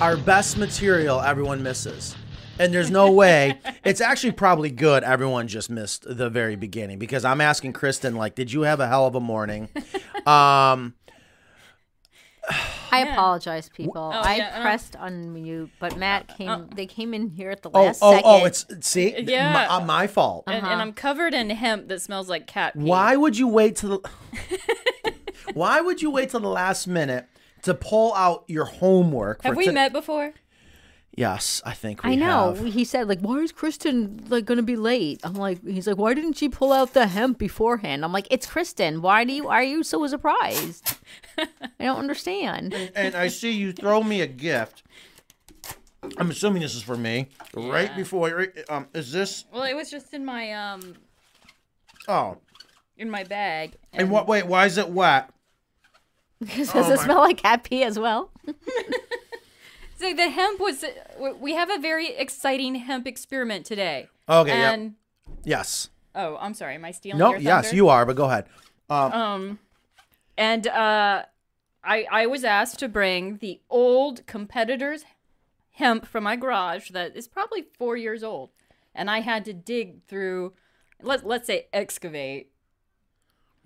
Our best material, everyone misses. And there's no way. It's actually probably good everyone just missed the very beginning because I'm asking Kristen, like, did you have a hell of a morning? Um, I apologize, people. I yeah, uh, pressed unmute, but Matt came. they came in here at the oh, last oh, second. oh, it's, see? Yeah. My, uh, my fault. And, and I'm covered in hemp that smells like cat pee. Why would you wait till the Why would you wait till the last minute to pull out your homework? Have for we to- met before? Yes, I think we I know. have. He said like, "Why is Kristen like going to be late?" I'm like, he's like, "Why didn't she pull out the hemp beforehand?" I'm like, "It's Kristen. Why do you? Why are you so surprised?" I don't understand. and I see you throw me a gift. I'm assuming this is for me. Right before, um, is this? Well, it was just in my um Oh, in my bag. and what? Wait, why is it wet? Does Oh it my- smell like cat pee as well? So the hemp was. We have a very exciting hemp experiment today. Okay, yep. And Yes. oh, I'm sorry. Am I stealing? No. your Yes, you are. But go ahead. Um, and uh, I I was asked to bring the old competitors hemp from my garage that is probably four years old, and I had to dig through, let let's say excavate,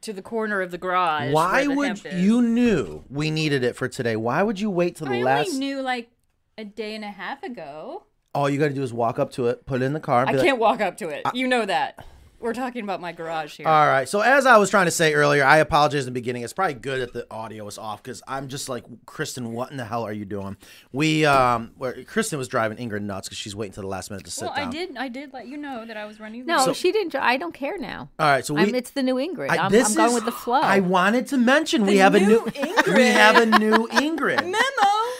to the corner of the garage. Why the would you knew we needed it for today? Why would you wait till the I last? only knew like a day and a half ago. All you got to do is walk up to it, put it in the car. And I can't walk up to it. you know that. We're talking about my garage here. All right. So as I was trying to say earlier, I apologize in the beginning. It's probably good that the audio was off because I'm just like, Kristen, what in the hell are you doing? We, um, where Kristen was driving Ingrid nuts because she's waiting to the last minute to sit well, down. I did. I did let you know that I was running. No, late. she didn't. I don't care now. All right. So we. I'm, it's the new Ingrid. I- I'm, this I'm going is- with the flow. I wanted to mention we have a new new Ingrid. we have a new Ingrid. memo.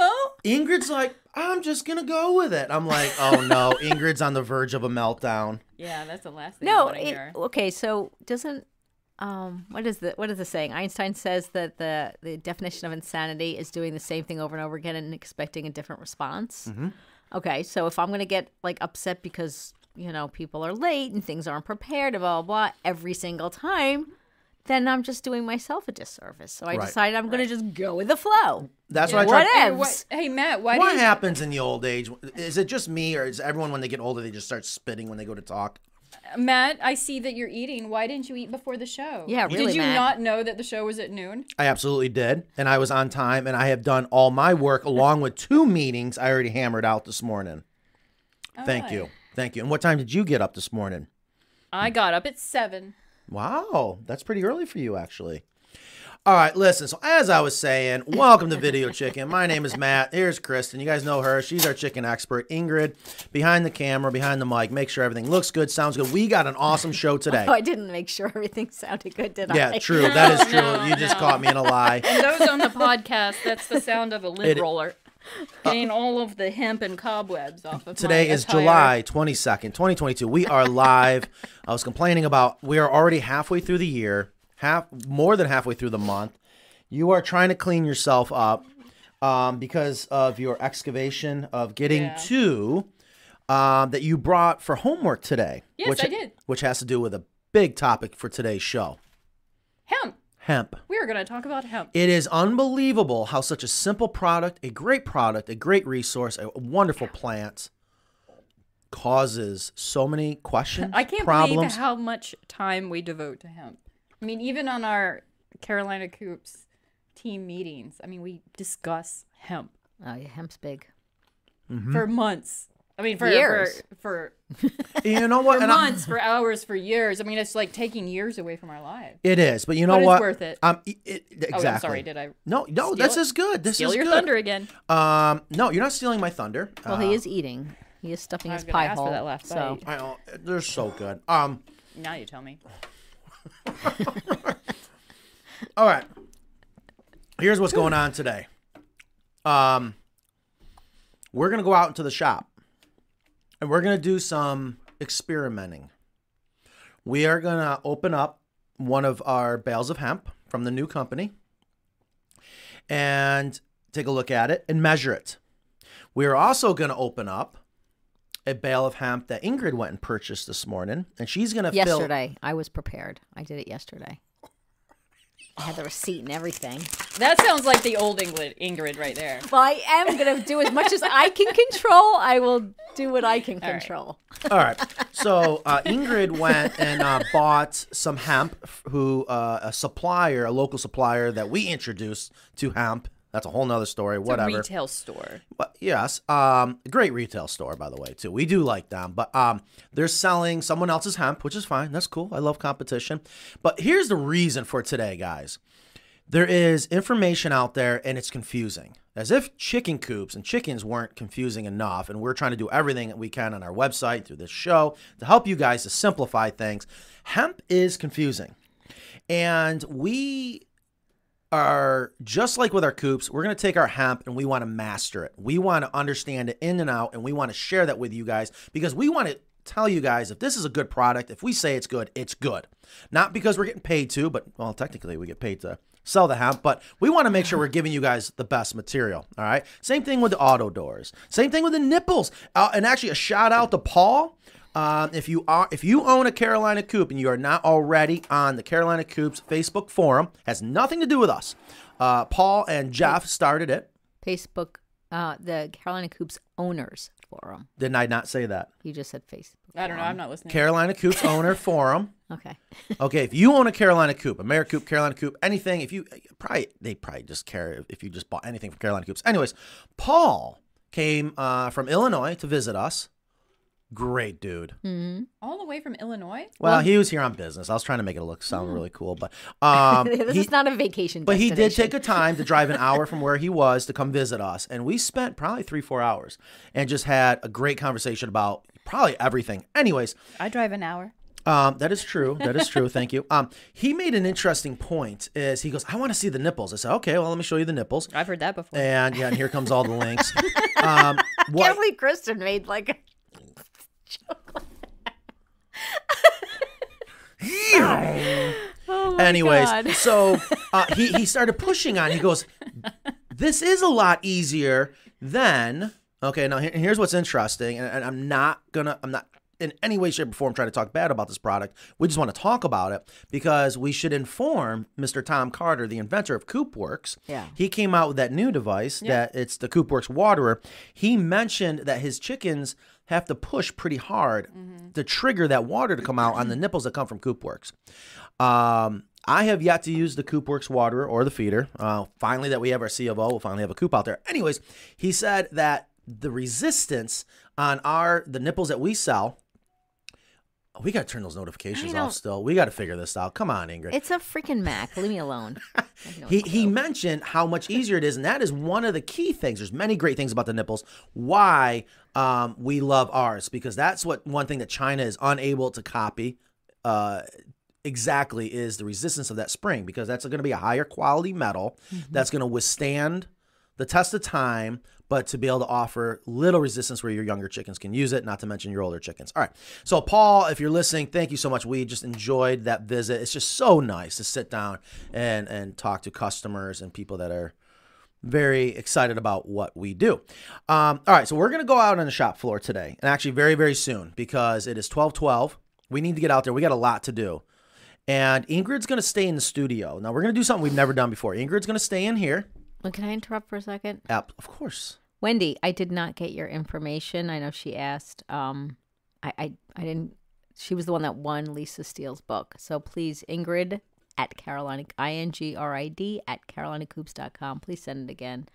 I missed the memo. Ingrid's like, I'm just gonna go with it. I'm like, oh no, Ingrid's on the verge of a meltdown. Yeah, that's the last thing I no, want to it, hear. okay. So doesn't um what is the what is the saying? Einstein says that the the definition of insanity is doing the same thing over and over again and expecting a different response. Mm-hmm. Okay, so if I'm gonna get like upset because you know people are late and things aren't prepared, blah blah blah, every single time. Then I'm just doing myself a disservice. So I Right. decided I'm going to just go with the flow. That's what I tried. Whatever. Hey, what, hey, Matt, why What did happens in the old age? Is it just me, or is everyone when they get older they just start spitting when they go to talk? Matt? I see that you're eating. Why didn't you eat before the show? Yeah, really, Did you Matt. not know that the show was at noon? I absolutely did, and I was on time, and I have done all my work along with two meetings I already hammered out this morning. Thank you, thank you. And what time did you get up this morning? I got up at seven. Wow, that's pretty early for you, actually. All right, listen. So as I was saying, welcome to Video Chicken. My name is Matt. Here's Kristen. You guys know her. She's our chicken expert. Ingrid, behind the camera, behind the mic. Make sure everything looks good, sounds good. We got an awesome show oh, today. Oh, I didn't make sure everything sounded good, did I? Yeah, true. That is true. You just caught me in a lie. And those on the podcast, that's the sound of a lid It- roller. Getting all of the hemp and cobwebs off of Today is attire. July 22nd, 2022. We are live. I was complaining about we are already halfway through the year, half more than halfway through the month. You are trying to clean yourself up um, because of your excavation of getting Yeah. to um, that you brought for homework today. Yes, which, I did. Which has to do with a big topic for today's show Hemp. Hemp. We are going to talk about hemp. It is unbelievable how such a simple product, a great product, a great resource, a wonderful plant causes so many questions. I can't problems. believe how much time we devote to hemp. I mean, even on our Carolina Coops team meetings, I mean, we discuss hemp Oh, yeah, hemp's big. Mm-hmm. for months. I mean, for Years. for you know what? for, for I- months, for hours, for years. I mean, it's like taking years away from our lives. it is, but you know But it's what? worth it. Um, it, it- exactly. Oh, I'm sorry. Did I No, no, steal this it? is good. This steal is your good. thunder again? Um, no, you're not stealing my thunder. Well, Uh, he is eating. He is stuffing I his was gonna pie ask for hole. that last so bite. I know they're so good. Um, Now you tell me. all right. Here's what's going on today. Um, we're gonna go out into the shop, and we're gonna do some experimenting. We are gonna open up one of our bales of hemp from the new company, and take a look at it and measure it. We are also going to open up a bale of hemp that Ingrid went and purchased this morning, and she's going to fill. Yesterday, I was prepared. I did it yesterday. I had the receipt and everything. That sounds like the old Ingrid, Ingrid right there. Well, I am going to do as much as I can control. I will do what I can All right. control. All right. So uh, Ingrid went and uh, bought some hemp. Who uh, a supplier, a local supplier that we introduced to hemp. That's a whole nother story. It's a whatever. retail store. But yes, um, great retail store by the way too. We do like them, but um, they're selling someone else's hemp, which is fine. That's cool. I love competition. But here's the reason for today, guys. There is information out there and it's confusing. As if chicken coops and chickens weren't confusing enough, and we're trying to do everything that we can on our website through this show to help you guys to simplify things. Hemp is confusing. And we just like with our coops, we're going to take our hemp and we want to master it. We want to understand it in and out and we want to share that with you guys because we want to tell you guys if this is a good product, if we say it's good, it's good. Not because we're getting paid to, but well, technically we get paid to sell the hemp, but we want to make sure we're giving you guys the best material. All right. Same thing with the auto doors. Same thing with the nipples. Uh, and actually, a shout out to Paul. Um, if you are if you own a Carolina Coop and you are not already on the Carolina Coops Facebook forum, has nothing to do with us. Uh, Paul and Jeff started it. Facebook, uh, the Carolina Coops owners forum. Didn't I not say that? You just said Facebook. I don't know. I'm not listening. Carolina Coops owner forum. Okay. Okay, if you own a Carolina Coop, a Mayor Coop, Carolina Coop, anything, if you probably they probably just care if you just bought anything from Carolina Coops. Anyways, Paul came uh, from Illinois to visit us. Great dude. All the way from Illinois? Well, he was here on business. I was trying to make it look sound really cool, but um, this he- is not a vacation. But he did take a time to drive an hour from where he was to come visit us. And we spent probably three, four hours and just had a great conversation about probably everything. Anyways, I drive an hour. um, that is true. That is true. Thank you. Um, he made an interesting point is he goes, I want to see the nipples. I said, okay, well, let me show you the nipples. I've heard that before. And yeah, and here comes all the links. Um, what, Can't believe Kristen made like a Oh my Anyways, God. so uh, he he started pushing on. He goes, "This is a lot easier than." Okay, now here- here's what's interesting, and, and I'm not gonna, I'm not in any way, shape, or form trying to talk bad about this product. We just want to talk about it because we should inform Mr. Tom Carter, the inventor of CoopWorks. Yeah. He came out with that new device that it's the CoopWorks waterer. He mentioned that his chickens have to push pretty hard to trigger that water to come out on the nipples that come from CoopWorks. Um, I have yet to use the CoopWorks waterer or the feeder. Uh, finally, that we have our C of O, we'll finally have a coop out there. Anyways, he said that the resistance on our the nipples that we sell. We got to turn those notifications off still. We got to figure this out. Come on, Ingrid. It's a freaking Mac. Leave me alone. He, he mentioned how much easier it is, and that is one of the key things. There's many great things about the nipples. Why um, we love ours because that's what one thing that China is unable to copy. Uh, exactly is the resistance of that spring because that's going to be a higher quality metal that's going to withstand the test of time but to be able to offer little resistance where your younger chickens can use it not to mention your older chickens all right so paul if you're listening thank you so much we just enjoyed that visit it's just so nice to sit down and and talk to customers and people that are very excited about what we do. Um, all right, so we're gonna go out on the shop floor today, and actually very very soon because it is twelve twelve. We need to get out there. We got a lot to do, and Ingrid's gonna stay in the studio. Now we're gonna do something we've never done before. Ingrid's gonna stay in here. Well, can I interrupt for a second? App, of course. Wendy, I did not get your information. I know she asked. Um, I, I, I didn't. She was the one that won Lisa Steele's book. So please, Ingrid at Carolina, I N G R I D at carolinacoops.com. Please send it again.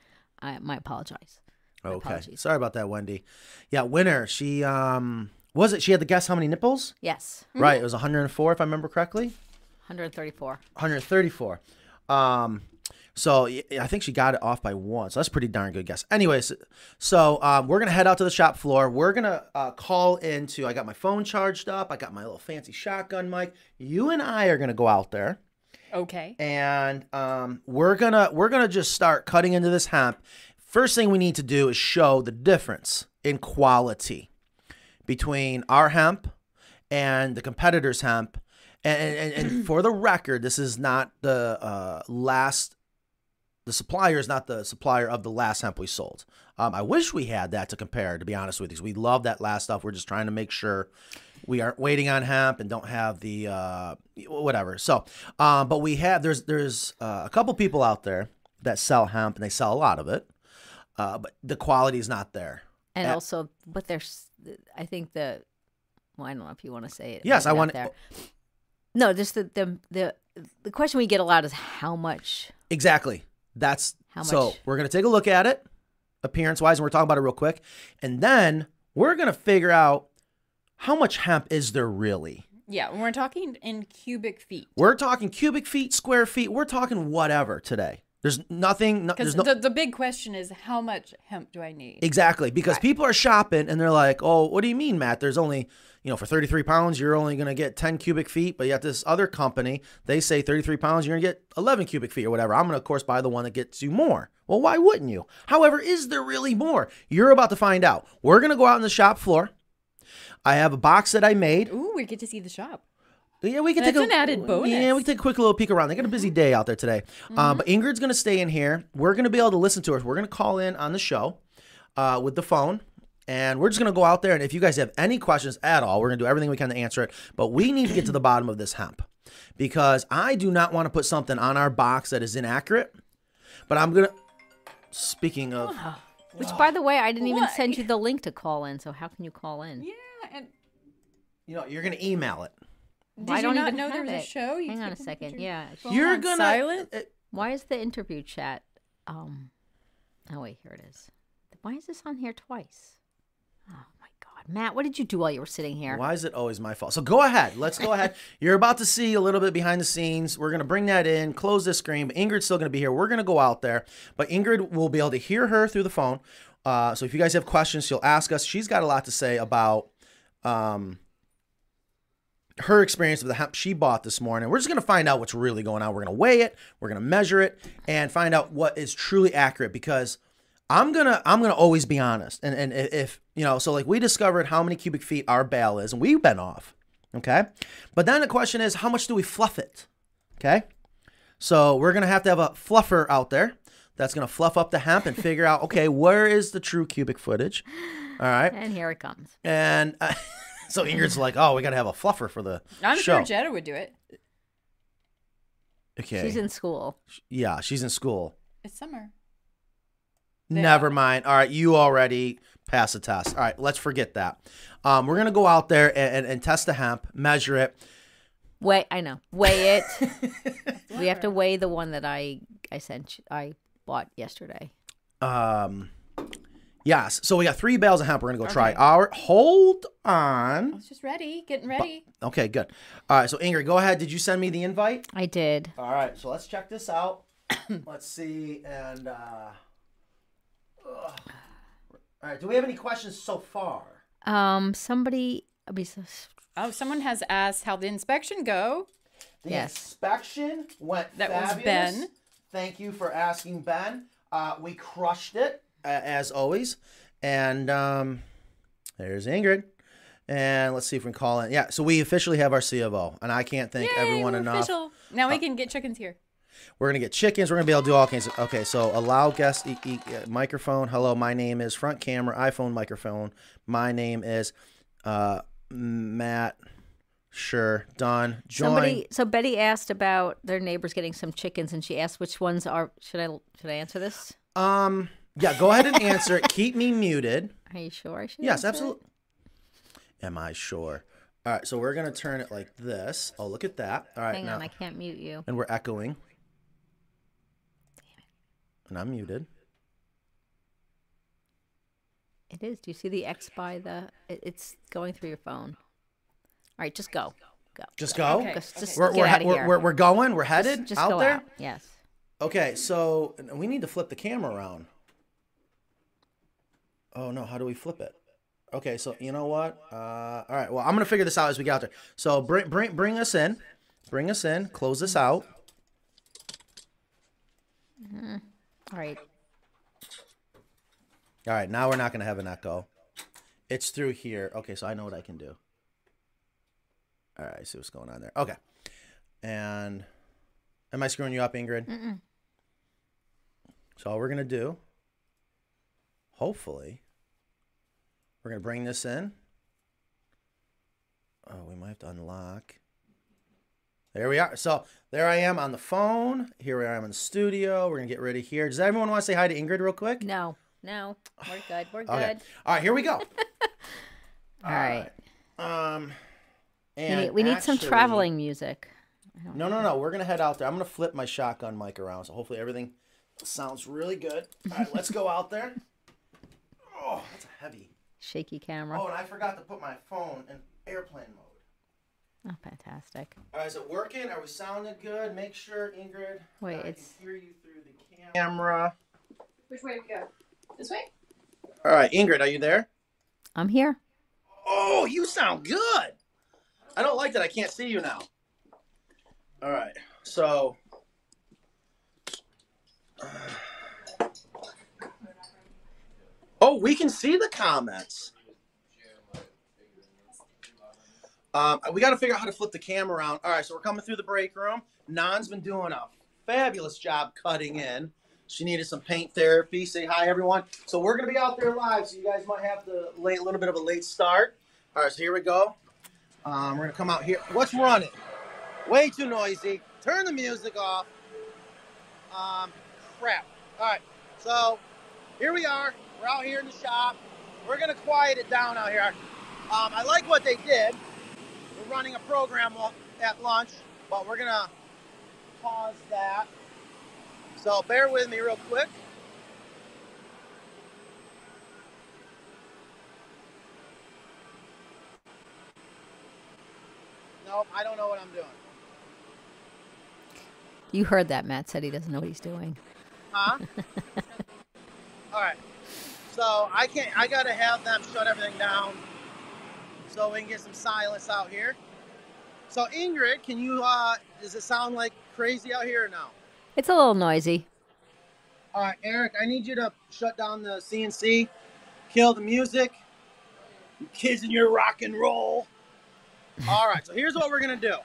I, my apologize. My Okay, apologies. sorry about that, Wendy. Yeah, winner. She um was it? She had to guess how many nipples? Yes, Right, it was 104 if I remember correctly. 134. 134. Um, so I think she got it off by one. So that's a pretty darn good guess. Anyways, so um, we're gonna head out to the shop floor. We're gonna uh, call into. I got my phone charged up. I got my little fancy shotgun mic. You and I are gonna go out there, Okay. and um, we're gonna we're gonna just start cutting into this hemp. First thing we need to do is show the difference in quality between our hemp and the competitor's hemp. And, and, and for the record, this is not the uh, last the supplier is not the supplier of the last hemp we sold. Um, I wish we had that to compare, to be honest with you, because we love that last stuff. We're just trying to make sure we aren't waiting on hemp and don't have the uh, whatever. So, um, but we have there's there's uh, a couple people out there that sell hemp and they sell a lot of it, uh, but the quality is not there. And At, also, but there's, I think the, well, I don't know if you want to say it. Yes, I want there. No, just the the the the question we get a lot is how much exactly that's how much. So we're gonna take a look at it, appearance wise, and we're talking about it real quick, and then we're gonna figure out how much hemp is there really. Yeah, we're talking in cubic feet. We're talking cubic feet, square feet. We're talking whatever today. There's nothing. No, there's no, the, the big question is how much hemp do I need? Exactly, because right. people are shopping and they're like, "Oh, what do you mean, Matt? There's only you know for 33 pounds you're only going to get 10 cubic feet, but yet this other company they say 33 pounds you're going to get 11 cubic feet or whatever. I'm going to of course buy the one that gets you more. Well, why wouldn't you? However, is there really more? You're about to find out. We're going to go out on the shop floor. I have a box that I made. Ooh, we get to see the shop. Yeah, we can That's take an added bonus. Yeah, we can take a quick little peek around. They got a busy day out there today. Mm-hmm. Um, but mm-hmm. Ingrid's going to stay in here. We're going to be able to listen to her. We're going to call in on the show uh, with the phone. And we're just going to go out there. And if you guys have any questions at all, we're going to do everything we can to answer it. But we need to get to the bottom of this hemp because I do not want to put something on our box that is inaccurate. But I'm going to. Speaking of. Which, by the way, I didn't what? even send you the link to call in. So how can you call in? Yeah. And. You know, you're going to email it. Did I don't you not know there was it. a show? You Hang on a second. Yeah. You're gonna silent. Uh, Why is the interview chat? Um. Oh wait, here it is. Why is this on here twice? Oh my God, Matt, what did you do while you were sitting here? Why is it always my fault? So go ahead. Let's go ahead. You're about to see a little bit behind the scenes. We're gonna bring that in, close this screen. But Ingrid's still gonna be here. We're gonna go out there, but Ingrid will be able to hear her through the phone. Uh, so if you guys have questions, she'll ask us. She's got a lot to say about. Um, her experience with the hemp she bought this morning. We're just going to find out what's really going on. We're going to weigh it, we're going to measure it, and find out what is truly accurate because I'm gonna I'm gonna always be honest. And and if you know, so like we discovered how many cubic feet our bale is, and we've been off. Okay. But then the question is how much do we fluff it? Okay. So we're gonna have to have a fluffer out there that's gonna fluff up the hemp and figure out, okay, where is the true cubic footage? All right. And here it comes. And uh, so Ingrid's like, oh, we got to have a fluffer for the I'm show. sure Jetta would do it. Okay. She's in school. Yeah, she's in school. It's summer. Never mind. All right, you already passed the test. All right, let's forget that. Um, we're gonna go out there and, and, and test the hemp, measure it. Weigh, I know, weigh it. we have to weigh the one that I I sent I bought yesterday. Um, Yes. So we got three bales of hemp. We're gonna go okay. try our. Hold on. It's just ready, getting ready. But, okay, good. All right. So Ingrid, go ahead. Did you send me the invite? I did. All right. So let's check this out. let's see. And uh, all right. Do we have any questions so far? Um. Somebody. Oh, someone has asked how the inspection go. The yes. inspection went. That fabulous. was Ben. Thank you for asking, Ben. Uh, we crushed it as always. And um, there's Ingrid. And let's see if we can call in. Yeah, so we officially have our CFO, and I can't thank Yay, everyone enough. Official. Now we uh, can get chickens here. We're gonna get chickens. We're gonna be able to do all kinds. Of, okay, so allow guest e- e- uh, microphone. Hello, my name is front camera iPhone microphone. My name is uh, Matt. Sure, Don, Join. Somebody. So Betty asked about their neighbors getting some chickens, and she asked which ones are. Should I should I answer this? Um. Yeah, go ahead and answer it. Keep me muted. Are you sure? yes, absolutely. Am I sure? All right, so we're gonna turn it like this. Oh, look at that. All right, hang now. on, I can't mute you. And we're echoing. And I'm muted. It is. Do you see the X by the? It, it's going through your phone. All right, just go. Go. Just go. Okay. Just, just we're, get we're, out of here. We're, we're going. We're headed just, just out there. Out. Yes. Okay, so we need to flip the camera around. Oh no, how do we flip it? Okay, so you know what? Uh, all right, well, I'm gonna figure this out as we get out there. So bring bring bring us in, bring us in, close this out. Mm -hmm. All right. All right, now we're not gonna have an echo. It's through here. Okay, so I know what I can do. All right, I see what's going on there. Okay, and am I screwing you up, Ingrid? Mm -mm. So all we're gonna do, hopefully we're gonna bring this in. Oh, we might have to unlock. There we are. So there I am on the phone. Here I am in the studio. We're gonna get ready here. Does everyone want to say hi to Ingrid real quick? No, no, we're good. We're good. Okay. All right, here we go. All right. Um, We need, we need some traveling music. No, no, no. We're gonna head out there. I'm gonna flip my shotgun mic around, so hopefully everything sounds really good. All right, let's go out there. Oh, that's heavy. Shaky camera. Oh, and I forgot to put my phone in airplane mode. Oh, fantastic. All right, is it working? Are we sounding good? Make sure, Ingrid. Wait, that I it's- can hear you through the camera. Which way do we go? This way? All right, Ingrid, are you there? I'm here. Oh, you sound good. I don't like that I can't see you now. All right, so. Uh, Oh, we can see the comments. Um, we got to figure out how to flip the camera around. All right, so we're coming through the break room. Nan's been doing a fabulous job cutting in. She needed some paint therapy. Say hi, everyone. So we're gonna be out there live, so you guys might have to late, a little bit of a late start. All right, so here we go. Um, we're gonna come out here. What's running? Way too noisy. Turn the music off. Um, crap. All right, so here we are. We're out here in the shop. We're gonna quiet it down out here. Um, I like what they did. We're running a program at lunch, but we're gonna pause that. So bear with me real quick. Nope, I don't know what I'm doing. You heard that. Matt said he doesn't know what he's doing. Huh? All right. So I can't. I gotta have them shut everything down so we can get some silence out here. So Ingrid, can you? uh Does it sound like crazy out here or no? It's a little noisy. All right, Eric, I need you to shut down the CNC, kill the music. You kids in your rock and roll. All right, so here's what we're gonna do.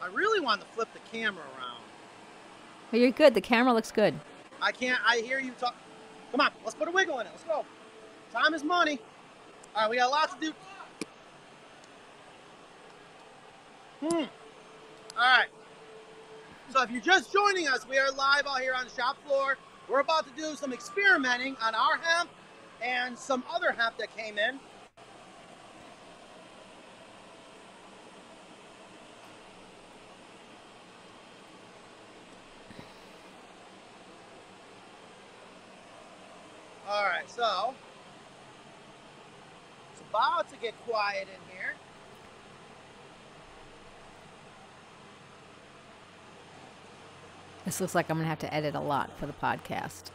I really want to flip the camera around. But you're good. The camera looks good. I can't. I hear you talk. Come on, let's put a wiggle in it. Let's go. Time is money. All right, we got lots to do. Hmm. All right. So if you're just joining us, we are live out here on the shop floor. We're about to do some experimenting on our hemp and some other hemp that came in. All right, so it's about to get quiet in here. This looks like I'm gonna have to edit a lot for the podcast.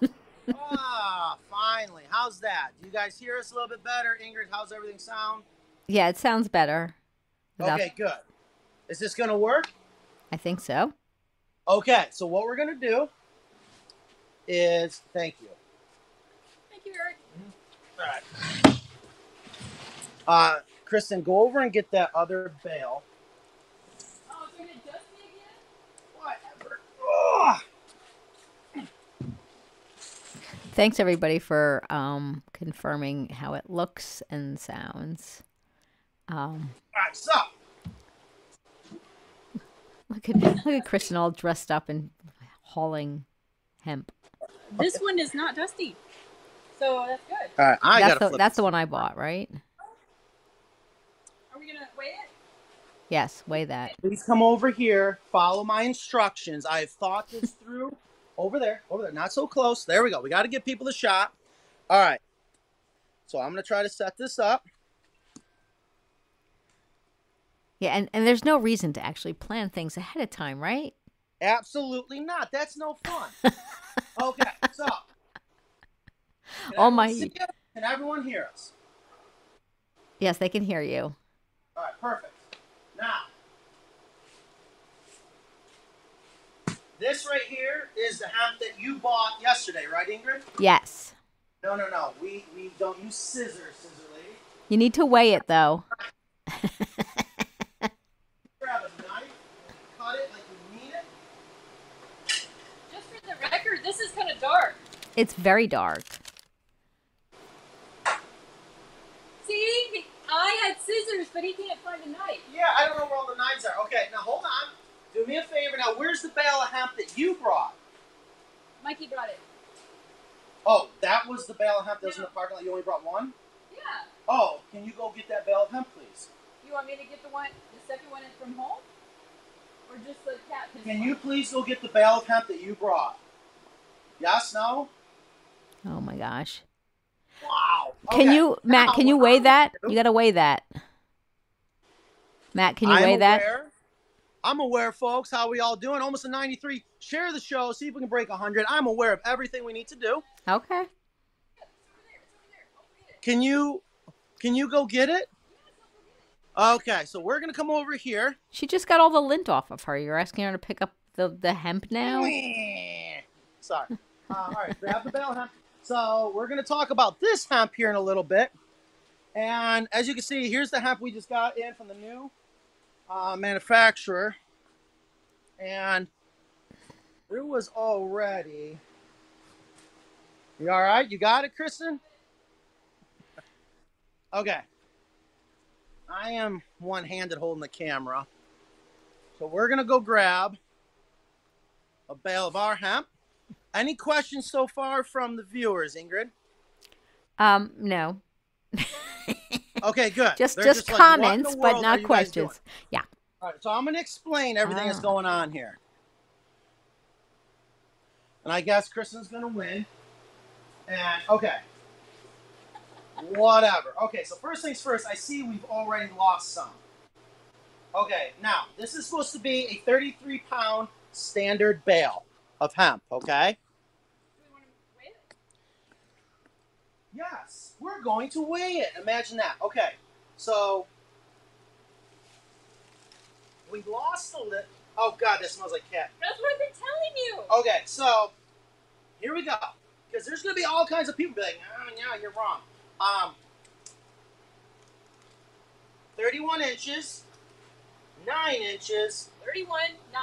ah, finally. How's that? Do you guys hear us a little bit better? Ingrid, how's everything sound? yeah, it sounds better. without- Okay, good. Is this going to work? I think so. Okay, so what we're going to do is thank you. Thank you, Eric. All right. Uh, Kristen, go over and get that other bale. Oh, so it dust me again? Whatever. Ugh. Thanks everybody for um, confirming how it looks and sounds. Um, All right, so look at look at Kristen all dressed up and hauling hemp. This one is not dusty. So that's good. all right, I that's the flip. that's the one I bought, right? Are we going to weigh it? Yes, weigh that. Please come over here. Follow my instructions. I have thought this through. over there, over there, not so close. There we go. We got to give people a shot. All right. So I'm gonna try to set this up. Yeah, and, and there's no reason to actually plan things ahead of time, right? Absolutely not. That's no fun. okay, so. Can Oh, my- see? Can everyone hear us? Yes, they can hear you. All right, perfect. Now, this right here is the hemp that you bought yesterday, right, Ingrid? Yes. No, no, no. We we don't use scissors, scissor lady. You need to weigh it though. Grab a knife, cut it like you mean it. Just for the record, this is kind of dark. It's very dark. See, he- I had scissors, but he can't find a knife. Yeah, I don't know where all the knives are. Okay, now hold on. Do me a favor. Now, where's the bale of hemp that you brought? Mikey brought it. Oh, that was the bale of hemp that was in the parking lot. You only brought one? Yeah. Oh, can you go get that bale of hemp, please? You want me to get the one, the second one in from home, or just the cat? pin Can one? you please go get the bale of hemp that you brought? Yes, no? Oh my gosh. Wow. Can Okay, you, Matt? now Can you weigh I'm that? You got to weigh that. Matt, can you I'm weigh that? aware. I'm aware, folks. How we all doing? Almost a 93. Share the show. See if we can break 100. I'm aware of everything we need to do. Okay. Can you, can you go get it? Okay, so we're gonna come over here. She just got all the lint off of her. You're asking her to pick up the the hemp now. Sorry. Uh, all right, grab the bale hemp. So we're gonna talk about this hemp here in a little bit. And as you can see, here's the hemp we just got in from the new uh, manufacturer. And it was already. You all right? You got it, Kristen? Okay. I am one-handed holding the camera. So we're gonna go grab a bale of our hemp. Any questions so far from the viewers, Ingrid? Um, no, Okay, good. just They're just, like, in comments, but not you guys doing? questions. Yeah. All right, so I'm gonna explain everything that's Ah. going on here, and I guess Kristen's gonna win. And okay, whatever. Okay, so first things first. I see we've already lost some. Okay, now this is supposed to be a 33 pound standard bale of hemp. Okay. Yes, we're going to weigh it. Imagine that. Okay, so we lost a little. Oh God, this smells like cat. That's what I've been telling you. Okay, so here we go. Because there's going to be all kinds of people be like, oh, yeah, you're wrong. Um, 31 inches, 9 inches, 31, 9.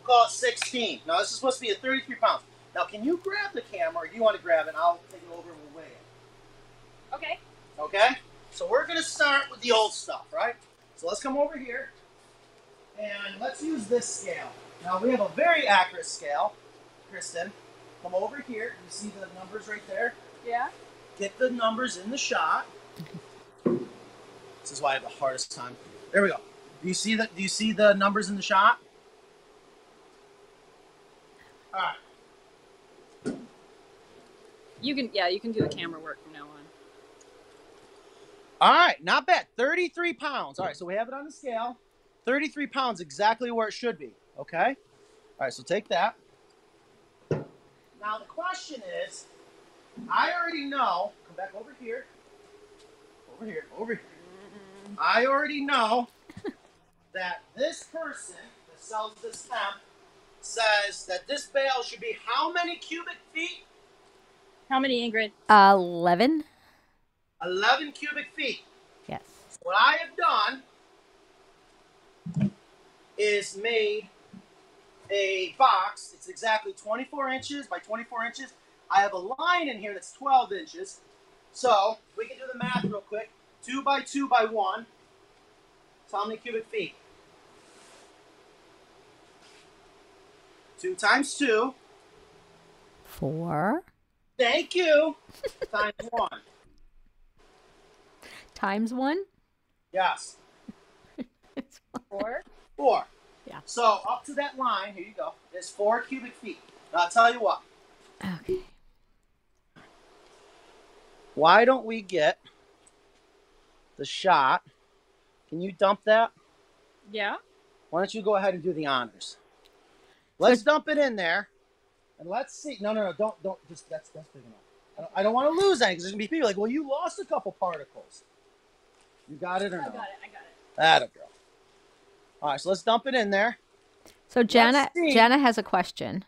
We'll call it 16. Now, this is supposed to be a 33 pounds. Now, can you grab the camera, or do you want to grab it, I'll take it over and we'll weigh it. Okay. Okay? So we're going to start with the old stuff, right? So let's come over here, and let's use this scale. Now, we have a very accurate scale. Kristen, come over here. You see the numbers right there? Yeah. Get the numbers in the shot. This is why I have the hardest time. There we go. Do you see the Do you see the numbers in the shot? All right. You can, yeah, you can do the camera work from now on. All right, not bad. 33 pounds. All right, so we have it on the scale. 33 pounds, exactly where it should be. Okay? All right, so take that. Now, the question is I already know, come back over here. Over here, over here. Mm-hmm. I already know that this person that sells this hemp says that this bale should be how many cubic feet? How many, Ingrid? Eleven. 11 cubic feet. Yes. What I have done is made a box. It's exactly 24 inches by 24 inches. I have a line in here that's 12 inches. So we can do the math real quick. Two by two by one. So how many cubic feet? Two times two. Four Thank you. times one. times one. Yes. It's Four. Four. Yeah. So up to that line, here you go, is four cubic feet. Now I'll tell you what. Okay. Why don't we get the shot? Can you dump that? Yeah. Why don't you go ahead and do the honors? Let's dump it in there, and let's see. No, no, no, don't, don't. Just that's that's big enough. I don't, I don't want to lose any because there's gonna be people like, well, you lost a couple particles. You got it or no? I got it. I got it. That a girl. All right, so let's dump it in there. So Jana, see. Jana has a question.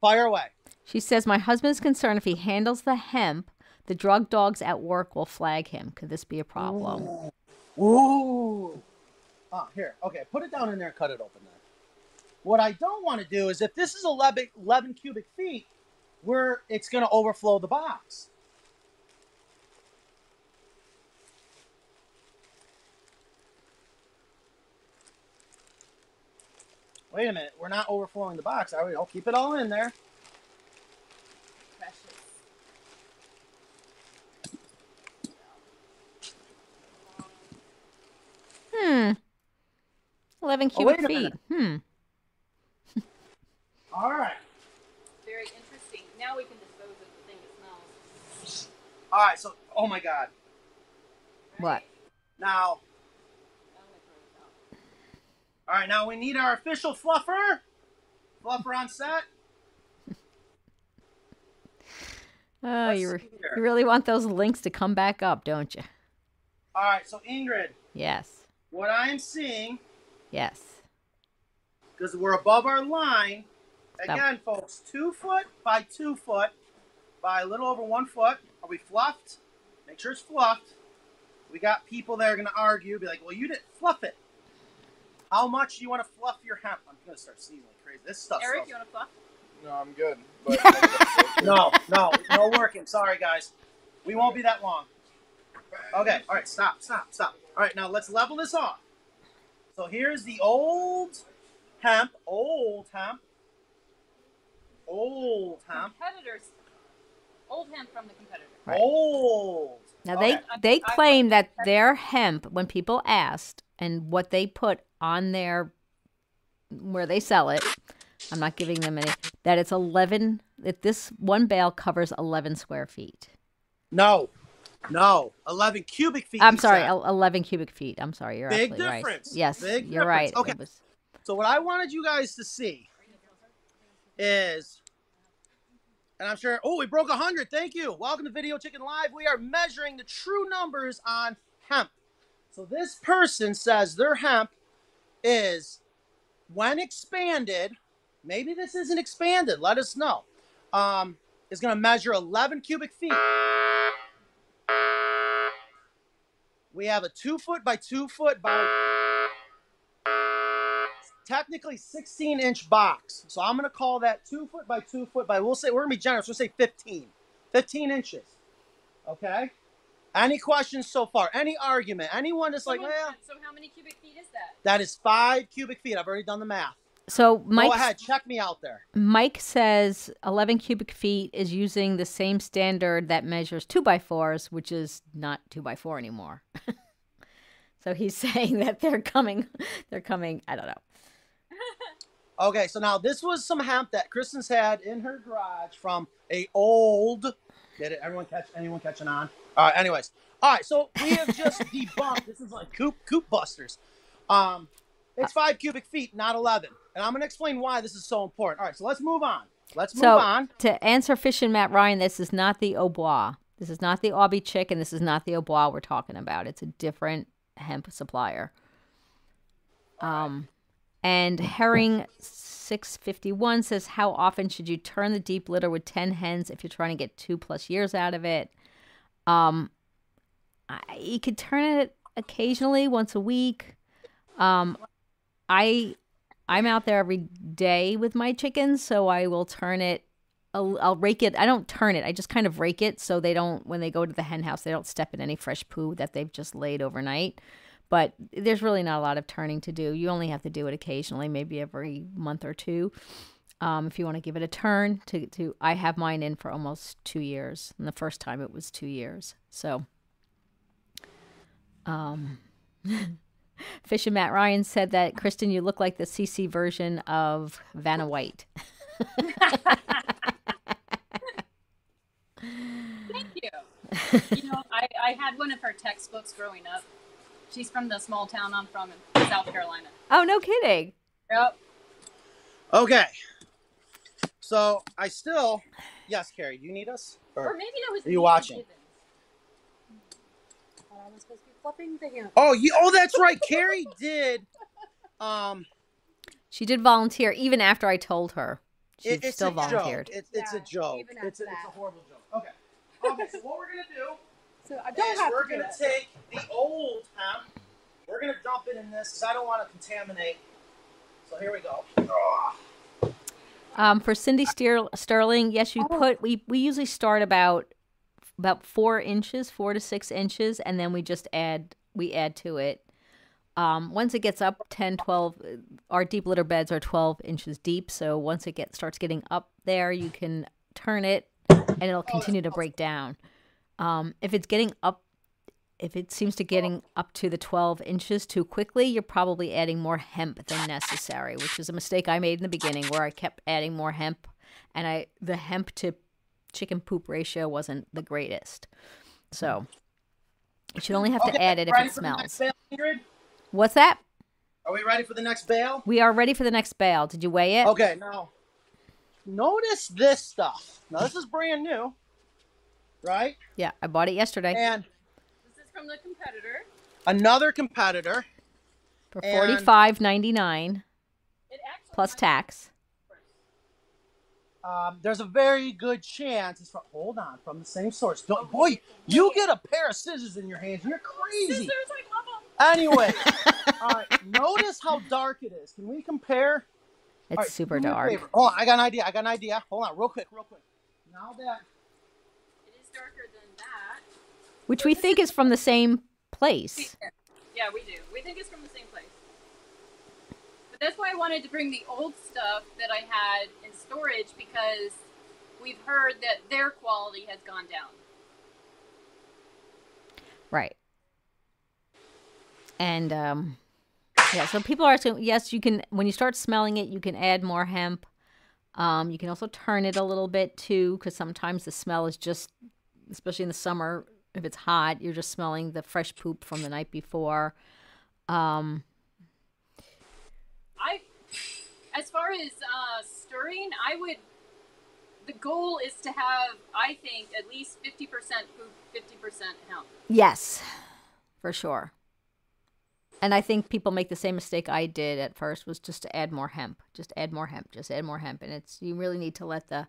Fire away. She says, "My husband's concerned if he handles the hemp, the drug dogs at work will flag him. Could this be a problem?" Ooh. Oh, here. Okay, put it down in there and cut it open then. What I don't want to do is if this is 11, 11 cubic feet, where it's going to overflow the box. Wait a minute, we're not overflowing the box, are we? I'll keep it all in there. Precious. Hmm. 11 Oh, cubic a feet. Hmm. All right. Very interesting. Now we can dispose of the thing that smells. All right, so, oh my God. What? Now, I'm gonna throw this out. all right, now we need our official fluffer. Fluffer on set. Oh, Let's you, re- you really want those links to come back up, don't you? All right, so Ingrid, Yes. what I am seeing, Yes. because we're above our line, Stop. Again, folks, two foot by two foot by a little over one foot. Are we fluffed? Make sure it's fluffed. We got people that are going to argue, be like, well, you didn't fluff it. How much do you want to fluff your hemp? I'm going to start sneezing like crazy. This stuff Eric, smells you want to fluff? No, I'm good. But No, no, no working. Sorry, guys. We won't be that long. Okay, all right, stop, stop, stop. All right, now let's level this off. So here's the old hemp, old hemp, old hemp, Competitors. Old hemp from the competitor. Right. old. Now they Okay. they I- claim that their hemp, when people asked and what they put on their where they sell it, I'm not giving them any. That it's 11. That this one bale covers 11 square feet. No, no, 11 cubic feet. I'm sorry, said. 11 cubic feet. I'm sorry, you're right. Big absolutely difference. right. Yes, Big you're difference. right. Okay. Was, So what I wanted you guys to see is, and I'm sure. Oh, we broke hundred. Thank you. Welcome to Video Chicken Live. We are measuring the true numbers on hemp. So this person says their hemp is, when expanded, maybe this isn't expanded. Let us know. Um, is going to measure 11 cubic feet. We have a two foot by two foot by technically 16 inch box. So I'm gonna call that two foot by two foot by we'll say we're gonna be generous, we'll say 15. 15 inches. Okay? Any questions so far? Any argument? Anyone that's like, Someone well, so how many cubic feet is that? that is five cubic feet. I've already done the math. so Mike Go ahead, check me out there. Mike says 11 cubic feet is using the same standard that measures two by fours, which is not two by four anymore. so he's saying that they're coming, they're coming. I don't know. Okay, so now this was some hemp that Kristen's had in her garage from a old. Did it? Everyone catch? Anyone catching on? All right. Anyways, all right. So we have just debunked. This is like coop coop busters. Um, it's five cubic feet, not eleven, and I'm gonna explain why this is so important. All right. So let's move on. Let's move So on. to answer Fish and Matt Ryan, this is not the Aubiose. This is not the Aubichick, and this is not the Aubiose we're talking about. It's a different hemp supplier. Um, and Herring six fifty one says, "How often should you turn the deep litter with ten hens if you're trying to get two plus years out of it?" Um, I, you could turn it occasionally, once a week. Um, I I'm out there every day with my chickens, so I will turn it. I'll, I'll rake it. I don't turn it. I just kind of rake it so they don't, when they go to the hen house, they don't step in any fresh poo that they've just laid overnight. But there's really not a lot of turning to do. You only have to do it occasionally, maybe every month or two. Um, if you want to give it a turn, to, to I have mine in for almost two years, and the first time it was two years. So, um, Fish and Matt Ryan said that Kristen, you look like the CC version of Vanna White. Thank you. you know, I, I had one of her textbooks growing up. She's from the small town I'm from in South Carolina. Oh, no kidding. Yep. Okay. So I still, yes, Carrie, do you need us? Or maybe that was Are you watching? Gibbons. I was supposed to be flipping the. Oh, you, oh, that's right. Carrie did. Um, She did volunteer even after I told her. She it- it's still a volunteered. joke. It's, it's a joke. It's a, it's a horrible joke. Okay. Okay. So what we're gonna do? So I don't have we're to do gonna it. take the old hemp. We're gonna dump it in this because I don't want to contaminate So here we go. Um, for Cindy Steer- Sterling, yes, you put we we usually start about about four inches, four to six inches, and then we just add we add to it. Um, once it gets up 10, 12, uh, our deep litter beds are 12 inches deep. So once it gets starts getting up there, you can turn it and it'll continue to break down. Um, if it's getting up, if it seems to getting up to the 12 inches too quickly, you're probably adding more hemp than necessary, which is a mistake I made in the beginning where I kept adding more hemp and I the hemp to chicken poop ratio wasn't the greatest. So you should only have to add it if it for the next smells. What's that? Are we ready for the next bale? We are ready for the next bale. Did you weigh it? Okay, now notice this stuff. Now this is brand new, right? Yeah, I bought it yesterday And This is from the competitor. another competitor. for and- forty five ninety nine It plus tax. Um, there's a very good chance it's from. Hold on, from the same source. Don't, boy, you get a pair of scissors in your hands. You're crazy. Scissors, I love them. Anyway, all right. Notice how dark it is. Can we compare? It's All right, super do me a dark. favor. Hold on, I got an idea. I got an idea. Hold on, real quick, real quick. Now that It is darker than that. Which we think is from the same place. Yeah, we do. We think it's from the same place. But that's why I wanted to bring the old stuff that I had in storage because we've heard that their quality has gone down. Right. And um yeah, so people are saying yes, you can when you start smelling it, you can add more hemp. Um, you can also turn it a little bit too, because sometimes the smell is just, especially in the summer, if it's hot, you're just smelling the fresh poop from the night before. Um, I, as far as uh, stirring, I would. The goal is to have, I think, at least fifty percent poop, fifty percent hemp. yes, for sure. And I think people make the same mistake I did at first was just to add more hemp. Just add more hemp. Just add more hemp, and it's you really need to let the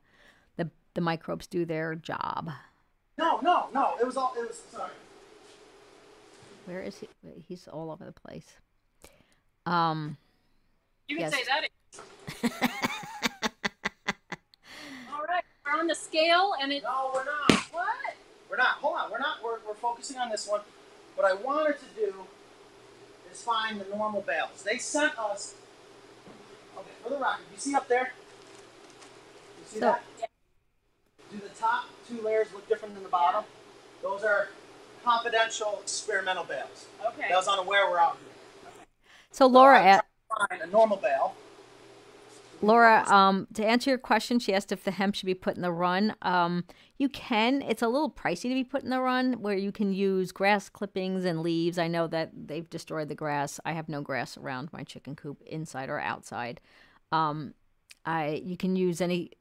the, the microbes do their job. No, no, no. It was all. It was sorry. Where is he? He's all over the place. Um, You can Yes. say that. All right, we're on the scale, and it. No, we're not. What? We're not. Hold on. We're not. We're, we're focusing on this one. What I wanted to do is find the normal bales. They sent us. Okay, for the record, you see up there? You see So- that? Do the top two layers look different than the bottom? Those are confidential experimental bales. Okay. That was unaware we're out here. Okay. so Laura, I'm a- to find a normal bale. Laura, um, to answer your question, she asked if the hemp should be put in the run. Um, you can. It's a little pricey to be put in the run, where you can use grass clippings and leaves. I know that they've destroyed the grass. I have no grass around my chicken coop, inside or outside. Um, I you can use any.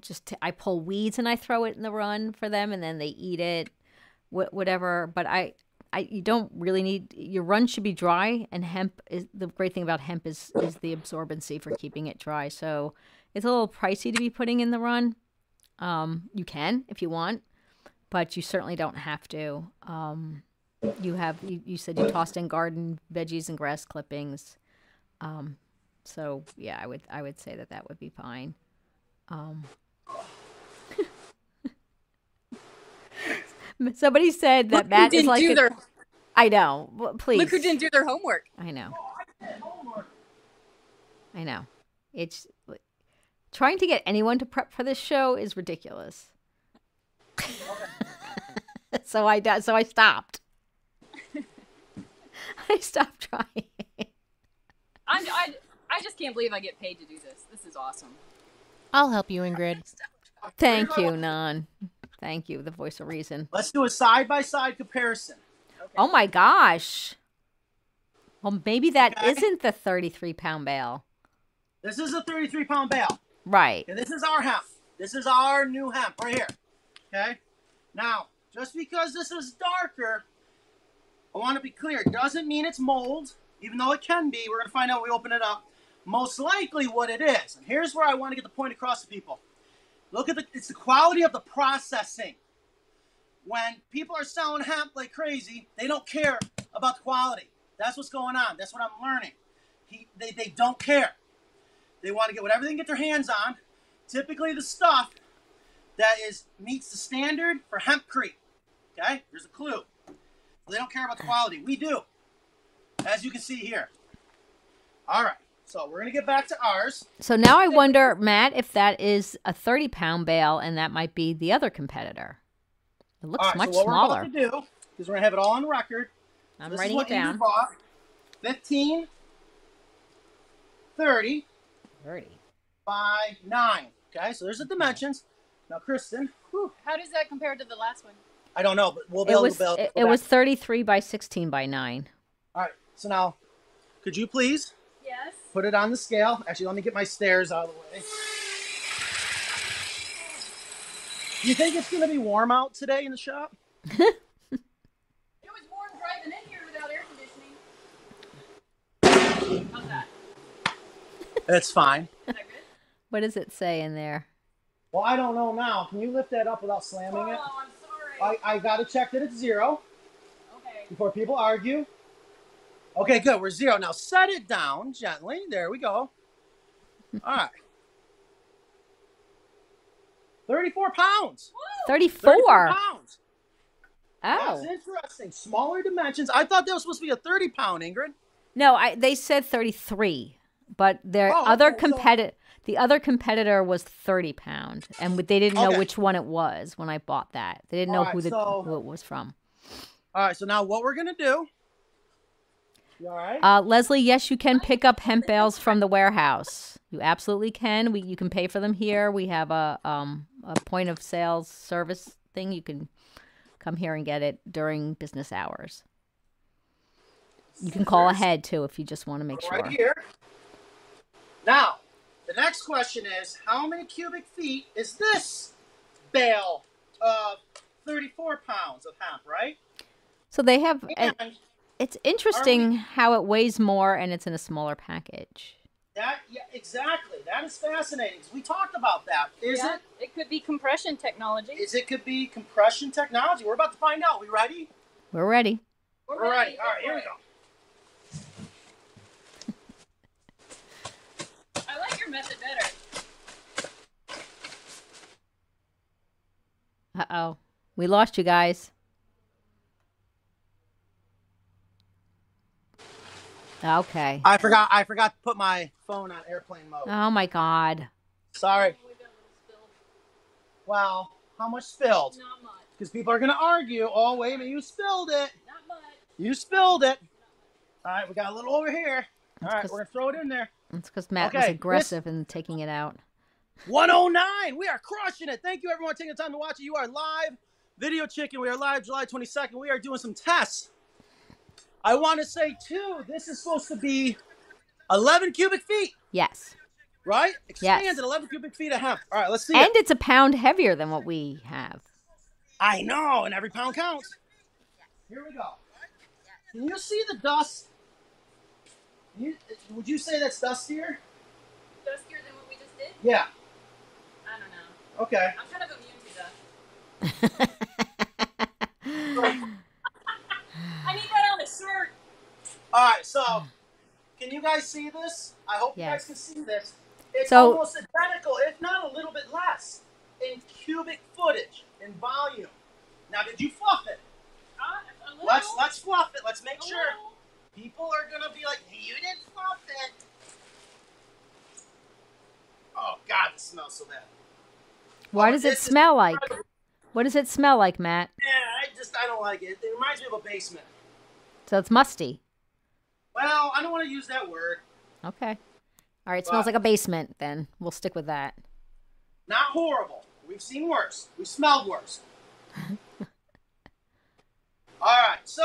Just I pull weeds and I throw it in the run for them, and then they eat it, wh- whatever. But I I you don't really need your run should be dry and hemp is the great thing about hemp is is the absorbency for keeping it dry. So it's a little pricey to be putting in the run. Um, you can if you want, but you certainly don't have to. Um, you have you, you said you tossed in garden veggies and grass clippings. Um, so yeah, I would I would say that that would be fine. Um, somebody said that Look Matt is didn't like do a- their I know. Please. look who didn't do their homework. I know. I homework. I know. It's trying to get anyone to prep for this show is ridiculous. so I so I stopped. I stopped trying. I'm, I I just can't believe I get paid to do this. This is awesome. I'll help you, Ingrid. Thank you, Nan. Thank you, the voice of reason. Let's do a side by side comparison. Oh my gosh. Well, maybe that Okay. not the 33 pound bale. This is a 33 pound bale. Right. And this is our hemp. This is our new hemp right here. Okay? Now, just because this is darker, I want to be clear. It doesn't mean it's mold, even though it can be. We're going to find out when we open it up. Most likely what it is. And here's where I want to get the point across to people. Look at the it's the quality of the processing. When people are selling hemp like crazy, they don't care about the quality. That's what's going on. That's what I'm learning. he, they, they don't care. They want to get whatever they can get their hands on. Typically, the stuff that is meets the standard for hempcrete. Okay, here's a clue. They don't care about the quality. We do, as you can see here. All right, so we're gonna get back to ours. So now I wonder, Matt, if that is a 30 pound bale and that might be the other competitor. It looks All right, much so what smaller. we're about to do is we're gonna have it all on record. I'm This is writing what it down. Bought. 15, 30 30. by 9. Okay, so there's the dimensions. Now, Kristen, whew, How does that compare to the last one? I don't know, but we'll be It able was to build. it, go it back. was 33 by 16 by 9. All right, so now, could you please Yes. put it on the scale? Actually, let me get my stairs out of the way. You think it's going to be warm out today in the shop? It was warm driving in here without air conditioning. How's that? It's fine. Is that good? What does it say in there? Well, I don't know now. Can you lift that up without slamming it? Oh, I'm sorry. I, I got to check that it's zero okay. before people argue. Okay, good. We're zero. Now set it down gently. There we go. All right. 34 pounds. 34. 34 pounds. Oh. That's interesting. Smaller dimensions. I thought that was supposed to be a 30 pound, Ingrid. No, I they said 33, but their Oh, other okay, so- competitor the other competitor was 30 pound and they didn't know Okay. which one it was when I bought that. They didn't know Alright, who the so- who it was from. All right, so now what we're going to do. You all right? Uh, Leslie, yes, you can pick up hemp bales from the warehouse. You absolutely can. We you can pay for them here. We have a um a point of sales service thing. You can come here and get it during business hours. You can call ahead too if you just want to make sure. right here. Now, the next question is how many cubic feet is this bale of 34 pounds of hemp, right? So they have. and And It's interesting how it weighs more and it's in a smaller package. that, yeah, exactly. That is fascinating. We talked about that. Is yeah, it? it could be compression technology. Is it could be compression technology? We're about to find out. We ready? We're ready. We're ready. All right, here we go. I like your method better. Uh oh. We lost you guys. Okay. I forgot. I forgot to put my phone on airplane mode. Oh my god. Sorry. Wow. how much spilled? Not much. Because people are going to argue. Oh, wait a minute, you spilled it. Not much. You spilled it. All right, we got a little over here. All right, we're going to throw it in there. It's because Matt was Okay, aggressive in taking it out. 109. We are crushing it. Thank you, everyone, taking the time to watch it. You are live. Video Chicken. We are live July 22nd. We are doing some tests. I want to say, too, this is supposed to be 11 cubic feet, Yes. right? Expanded Yes. 11 cubic feet of hemp. All right, let's see And it. it's a pound heavier than what we have. I know, and every pound counts. Here we go. Can you see the dust? You, would you say that's dustier? Dustier than what we just did? Yeah. I don't know. Okay. I'm kind of immune to dust. I need that on a shirt. All right. So, can you guys see this? I hope you guys can see this. It's So- almost identical, if not a little bit less, in cubic footage, in volume. Now, did you fluff it? Uh, Let's let's fluff it. Let's make sure. little. People are gonna be like, "You didn't fluff it." Oh God, it smells so bad. Why Oh, does it smell like? incredible. What does it smell like, Matt? Yeah, I just I don't like it. It reminds me of a basement. So it's musty. Well, I don't want to use that word. Okay. All right, it smells like a basement then. We'll stick with that. Not horrible. We've seen worse. We smelled worse. All right, so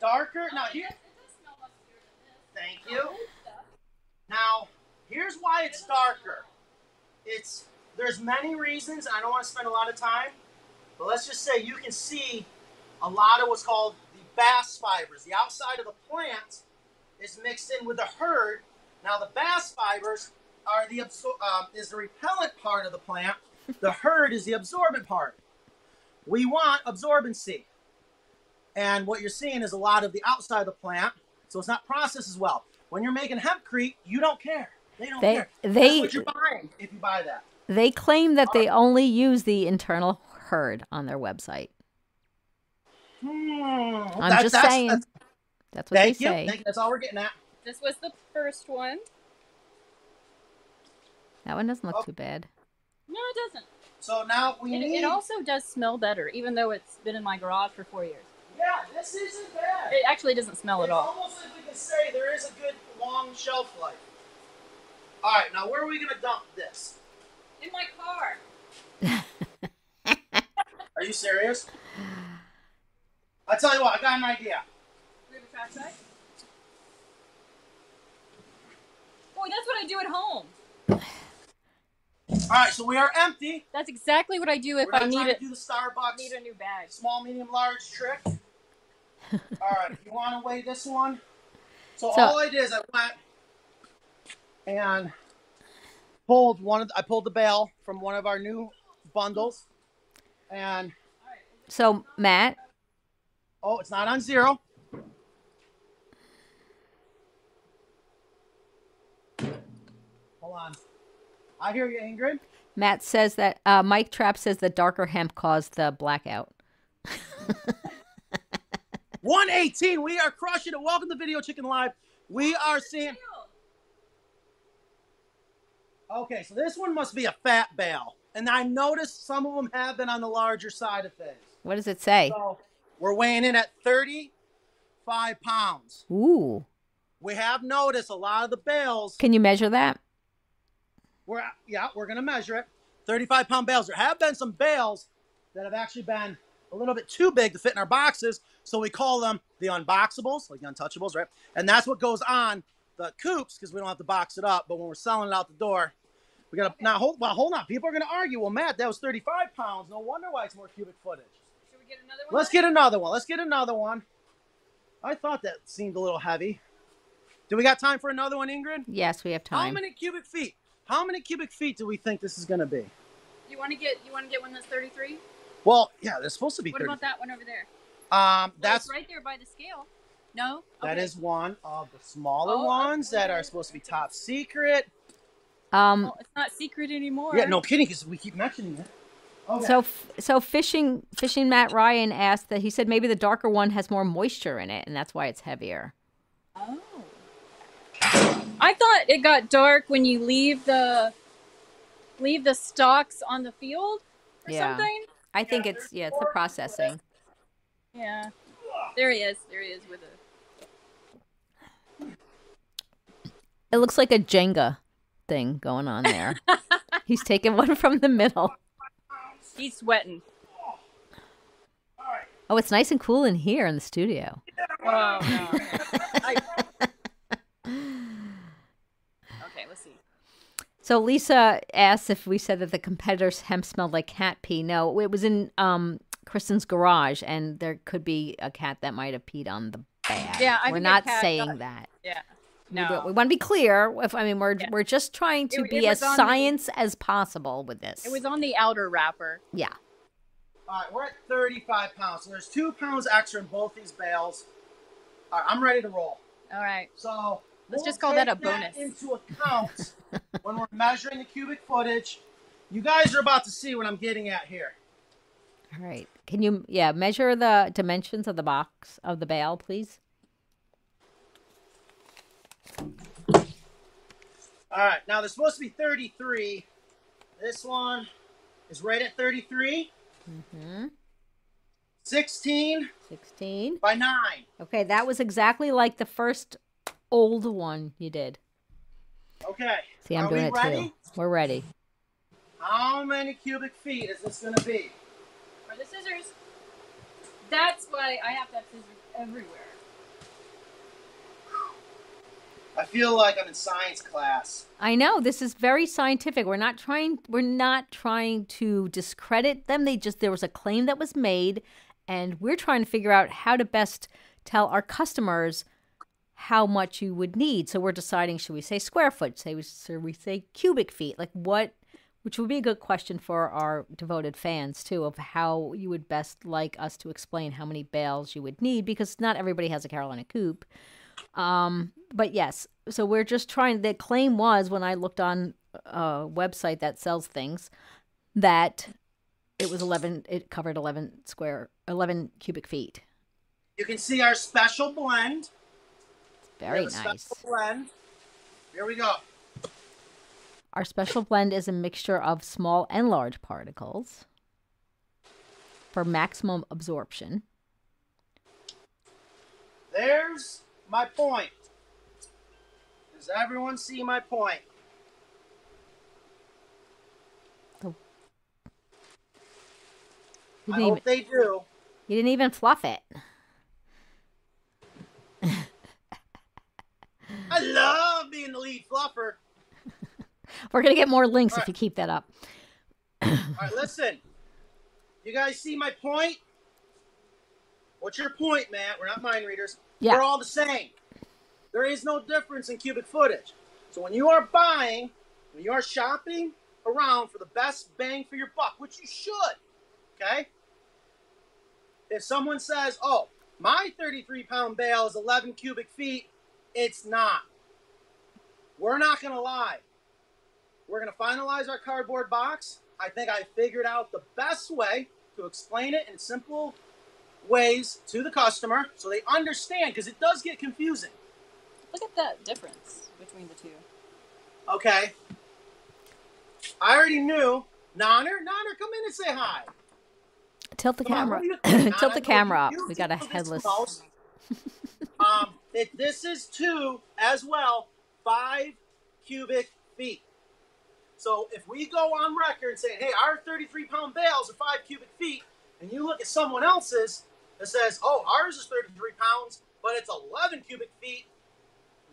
darker. Now here, It does smell mustier than this. thank you. Now here's why it's darker. It's there's many reasons, and I don't want to spend a lot of time. But let's just say you can see a lot of what's called the bast fibers. The outside of the plant is mixed in with the hurd. Now the bast fibers are the um, is the repellent part of the plant. The hurd is the absorbent part. We want absorbency. And what you're seeing is a lot of the outside of the plant, so it's not processed as well. when you're making hempcrete, you don't care. They don't They- care. they- That's what you're buying if you buy that. They claim that they only use the internal hurd on their website. Hmm, I'm that- just that's- saying. that's- That's what thank they you. say. Thank you. That's all we're getting at. This was the first one. That one doesn't Oh. look too bad. No, it doesn't. So now we It, need. it also does smell better, even though it's been in my garage for four years. yeah, this isn't bad. It actually doesn't smell it's at all. almost like we can say there is a good long shelf life. All right, now where are we gonna dump this? In my car. Are you serious? I tell you what, I got an idea. We have a trash bag. Boy, that's what I do at home. All right, so we are empty. That's exactly what I do if We're I need it. to do the Starbucks Need a new bag. small, medium, large trick. All right, if you want to weigh this one. So, So- all I did is I went and pulled one of the, I pulled the bale from one of our new bundles, and So, Matt, oh, it's not on zero. Hold on. I hear you, Ingrid. Matt says that uh, Mike Trapp says the darker hemp caused the blackout. 118. We are crushing it. Welcome to Video Chicken Live. We are seeing. Okay, so this one must be a fat bale. And I noticed some of them have been on the larger side of things. What does it say? So we're weighing in at 35 pounds. Ooh. We have noticed a lot of the bales. Can you measure that? We're yeah, we're gonna measure it. 35 pound bales. There have been some bales that have actually been a little bit too big to fit in our boxes, so we call them the unboxables, like the untouchables, right? And that's what goes on the coops because we don't have to box it up. But when we're selling it out the door, we gotta now hold. Well, hold on. People are gonna argue. Well, Matt, that was 35 pounds. No wonder why it's more cubic footage. Should we get another one? Let's get another one. Let's get another one. I thought that seemed a little heavy. Do we got time for another one, Ingrid? Yes, we have time. How many cubic feet? How many cubic feet do we think this is gonna be? You want to get? You want to get one that's 33? Well, yeah, there's supposed to be What 30. about that one over there? Um, Well, that's right there by the scale. No. that Okay. is one of the smaller Oh, ones that are supposed to be top secret. Um, Well, it's not secret anymore. Yeah, no kidding, because we keep mentioning it. Okay. so so fishing fishing Matt Ryan asked that he said maybe the darker one has more moisture in it and that's why it's heavier. Oh. I thought it got dark when you leave the leave the stalks on the field or Yeah. something. I think it's yeah, it's the processing. Yeah. There he is. There he is with a. It looks like a Jenga thing going on there. He's taking one from the middle. He's sweating. Oh, it's nice and cool in here in the studio. Oh no. okay, let's see. So Lisa asked if we said that the competitor's hemp smelled like cat pee. No, it was in um, Kristen's garage, and there could be a cat that might have peed on the bag. Yeah, I we're not saying got- that. Yeah. We, No. we want to be clear. If I mean, we're Yeah. we're just trying to It- be it as was on the- science as possible with this. It was on the outer wrapper. yeah. All right, we're at 35 pounds. So there's two pounds extra in both these bales. All right, I'm ready to roll. All right. So Let's we'll just call that a take bonus. into account when we're measuring the cubic footage. You guys are about to see what I'm getting at here. All right. Can you yeah measure the dimensions of the box of the bale, please? All right, now there's supposed to be 33. This one is right at 33. Mm-hmm. 16 Sixteen. by 9. Okay, that was exactly like the first old one you did. Okay. See, I'm Are doing we it ready? too. We're ready. How many cubic feet is this going to be? For the scissors. That's why I have to have scissors everywhere. I feel like I'm in science class. I know this is very scientific. We're not trying we're not trying to discredit them. They just there was a claim that was made and we're trying to figure out how to best tell our customers how much you would need. So we're deciding should we say square foot, say we should we say cubic feet? Like what which would be a good question for our devoted fans too of how you would best like us to explain how many bales you would need because not everybody has a Carolina coop. Um, but yes, so we're just trying. The claim was when I looked on a website that sells things that it was eleven. It covered eleven square, eleven cubic feet. You can see our special blend. Very nice. Special blend. Here we go. Our special blend is a mixture of small and large particles for maximum absorption. There's my point. Does everyone see my point? You I hope even, they do. you didn't even fluff it. I love being the lead fluffer. We're gonna get more links if you keep that up. All right, listen. You guys see my point? What's your point, Matt? We're not mind readers. Yeah. We're all the same. There is no difference in cubic footage. So when you are buying, when you are shopping around for the best bang for your buck, which you should, okay? If someone says, oh, my 33 pound bale is 11 cubic feet, it's not. We're not going to lie. We're going to finalize our cardboard box. I think I figured out the best way to explain it in simple ways to the customer so they understand because it does get confusing. Look at that difference between the two. Okay. I already knew. Nonner, Nonner, come in and say hi. Tilt the Come camera. what do you think, Tilt the camera up. You We got a do this headless. most. um, it, this is two as well, five cubic feet. So if we go on record and say, hey, our 33 pound bales are five cubic feet, and you look at someone else's that says, oh, ours is 33 pounds, but it's 11 cubic feet,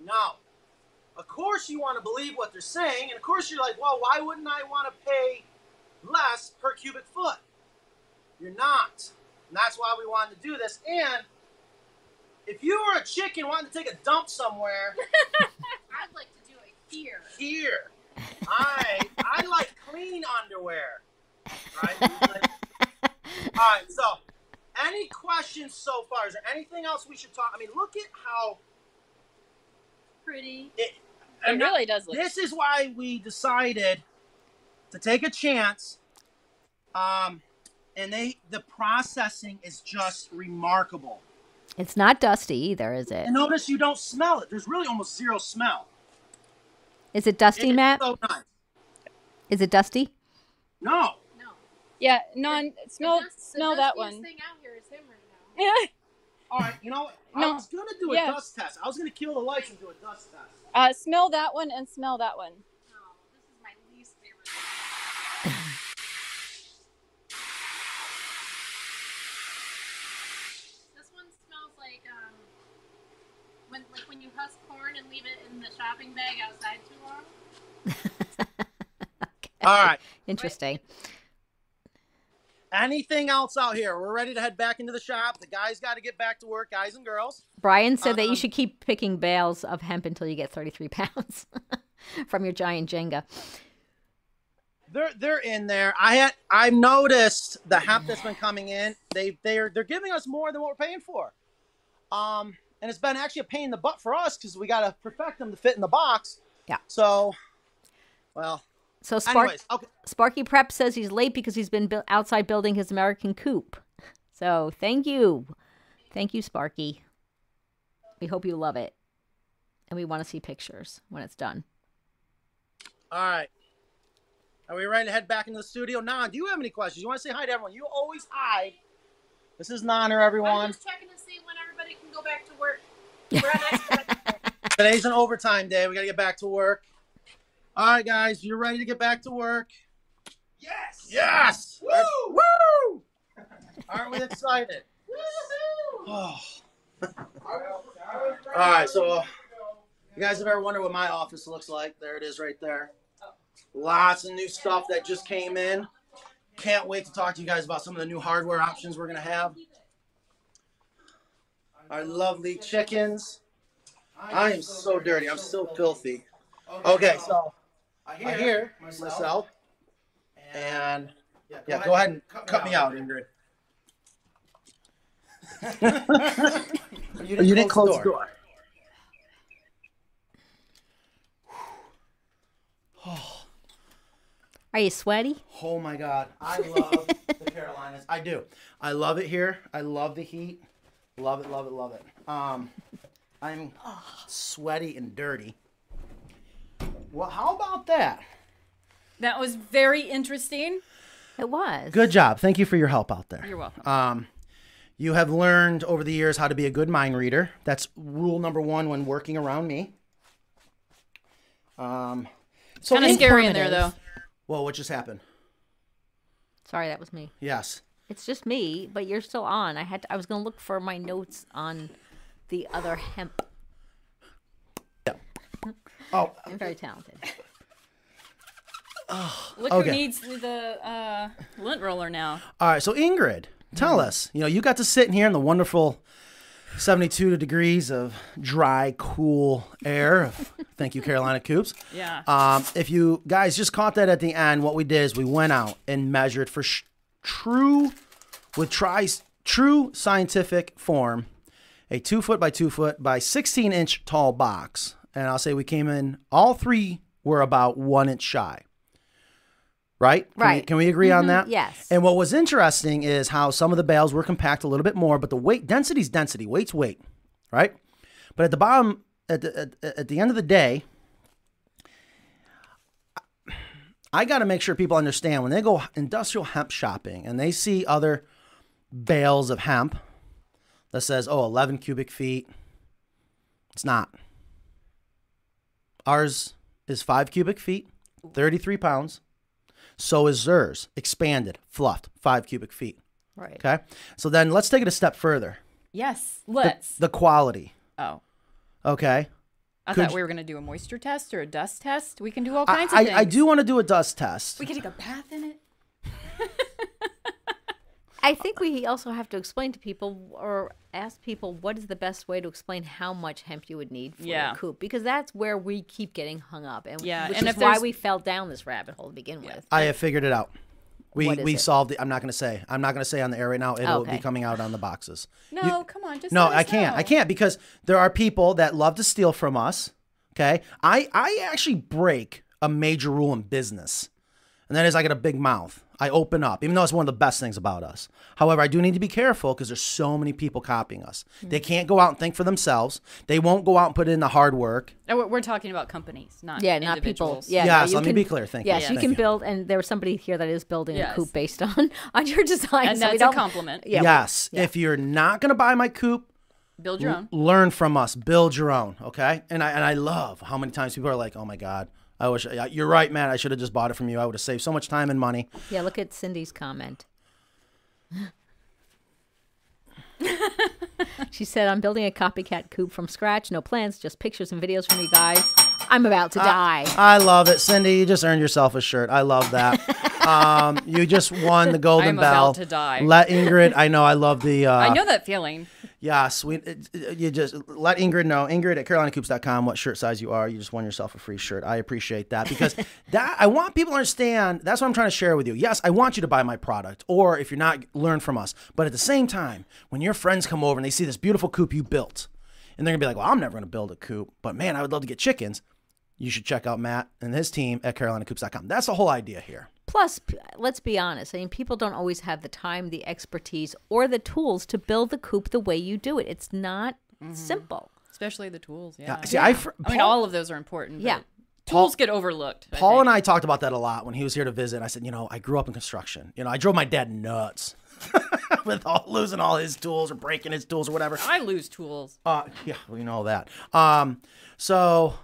no. Of course you want to believe what they're saying, and of course you're like, well, why wouldn't I want to pay less per cubic foot? You're not. And that's why we wanted to do this. And if you were a chicken wanting to take a dump somewhere, I'd like to do it here. here. I I like clean underwear. Right? All right, so any questions so far? Is there anything else we should talk? I mean, look at how Pretty. it, It really does look. this is why we decided to take a chance. Um, and they the processing is just remarkable. It's not dusty either, is it? And notice you don't smell it. There's really almost zero smell. Is it dusty, It's Matt? so nice. Is it dusty? No. No. Yeah, non smell The dust- the smell that one. thing out here is him right now. Yeah. All right, you know what? I was gonna do a Yeah. dust test. I was gonna kill the lights and do a dust test. Uh, smell that one and smell that one. No, this is my least favorite. this one smells like um when like when you husk corn and leave it in the shopping bag outside too long. All right. Interesting. Anything else out here? We're ready to head back into the shop. The guys got to get back to work, guys and girls. Brian said that you Um, should keep picking bales of hemp until you get 33 pounds from your giant Jenga. They're they're in there. I had I've noticed the hemp that's been coming in. They they're they're giving us more than what we're paying for. Um, and it's been actually a pain in the butt for us because we got to perfect them to fit in the box. Yeah. So, well, So Spark, anyways, okay. Sparky Prep says he's late because he's been bu- outside building his American coop. So thank you. Thank you, Sparky. We hope you love it. And we want to see pictures when it's done. All right. Are we ready to head back into the studio? Nan, do you have any questions? You want to say hi to everyone? You always hide. This is Nonner, I'm everyone. just checking to see when everybody can go back to work. We're on. Today's an overtime day. We got to get back to work. All right, guys, you're ready to get back to work? Yes. Yes. Woo! Woo! Aren't we excited? Oh. All right, so you guys have ever wondered what my office looks like? There it is right there. Lots of new stuff that just came in. Can't wait to talk to you guys about some of the new hardware options we're going to have. Our lovely chickens. I am so dirty. I'm so filthy. Okay, so I hear, I hear myself, myself. and, yeah, go, yeah, ahead, go ahead and cut, cut me, out, Ingrid. you, didn't you didn't close, close the door. The door. Are you sweaty? Oh my God. I love the Carolinas. I do. I love it here. I love the heat. Love it, love it, love it. Um, I'm sweaty and dirty. Well, how about that? That was very interesting. It was. Good job. Thank you for your help out there. You're welcome. Um, you have learned over the years how to be a good mind reader. That's rule number one when working around me. Um, so kind of in- scary in there, though. Whoa, what just happened? Sorry, that was me. Yes. It's just me, but you're still on. I had to, I was going to look for my notes on the other hemp. Oh, I'm very talented. Look Okay. who needs the uh, lint roller now. all right. So Ingrid, tell us. You know, you got to sit in here in the wonderful 72 degrees of dry, cool air. Thank you, Carolina Coops. Yeah. Um, if you guys just caught that at the end, what we did is we went out and measured for sh- true, with tri- true scientific form, a two foot by two foot by 16 inch tall box. And I'll say we came in, all three were about one inch shy. Right? Can We, Right. can we agree on mm-hmm. that? yes. And what was interesting is how some of the bales were compact a little bit more, but the weight, density's density, weight's weight, right? But at the bottom, at the, at, at the end of the day, I got to make sure people understand when they go industrial hemp shopping and they see other bales of hemp that says, oh, 11 cubic feet. It's not. Ours is five cubic feet, 33 pounds. So is Zers, expanded, fluffed, five cubic feet. Right. Okay. So then let's take it a step further. yes. Let's. the quality. oh. Okay. I Could thought we were going to do a moisture test or a dust test. We can do all I, kinds of I, things. I do want to do a dust test. We can take a bath in it. I think we also have to explain to people or ask people what is the best way to explain how much hemp you would need for Yeah. your coop because that's where we keep getting hung up and Yeah, which and is why we fell down this rabbit hole to begin with. I have figured it out. We we it? solved it. I'm not going to say. I'm not going to say on the air right now. It'll be coming out on the boxes. No, come on. Just No, let us I can't. know. I can't because there are people that love to steal from us. Okay, I I actually break a major rule in business, and that is I get a big mouth. I open up, even though it's one of the best things about us. However, I do need to be careful because there's so many people copying us. Hmm. They can't go out and think for themselves. They won't go out and put in the hard work. No, we're- we're talking about companies, not Yeah, not people. Yeah, Yes, no, you let me can- be clear. Thank you. Yes, you can you. build, and there was somebody here that is building Yes. a coop based on on your design. And so that's a compliment. Yeah, we- yes, if you're not going to buy my coop, Build your own. learn from us build your own okay and i and i love how many times people are like oh my god i wish yeah, you're right man i should have just bought it from you i would have saved so much time and money yeah. Look at Cindy's comment. she said, "I'm building a copycat coop from scratch. No plans, just pictures and videos from you guys. I'm about to die." i love it cindy you just earned yourself a shirt i love that um you just won the golden I'm bell about to die. let ingrid i know i love the uh I know that feeling. Yes we you just let ingrid know. Ingrid at carolinacoops.com what shirt size you are. You just won yourself a free shirt. I appreciate that because that i want people to understand that's what i'm trying to share with you. Yes i want you to buy my product or if you're not learn from us. But at the same time when your friends come over and they see this beautiful coop you built and they're gonna be like well i'm never gonna build a coop but man i would love to get chickens you should check out matt and his team at carolinacoops.com that's the whole idea here Plus, let's be honest. I mean, people don't always have the time, the expertise, or the tools to build the coop the way you do it. It's not simple. Especially the tools. Yeah. see i, fr- I mean, Paul- all of those are important. Yeah. but Tools get overlooked. Paul think. and I talked about that a lot when he was here to visit. I said, you know, I grew up in construction. You know, I drove my dad nuts with all losing all his tools or breaking his tools or whatever. I lose tools. Uh, yeah, we know that. Um, so,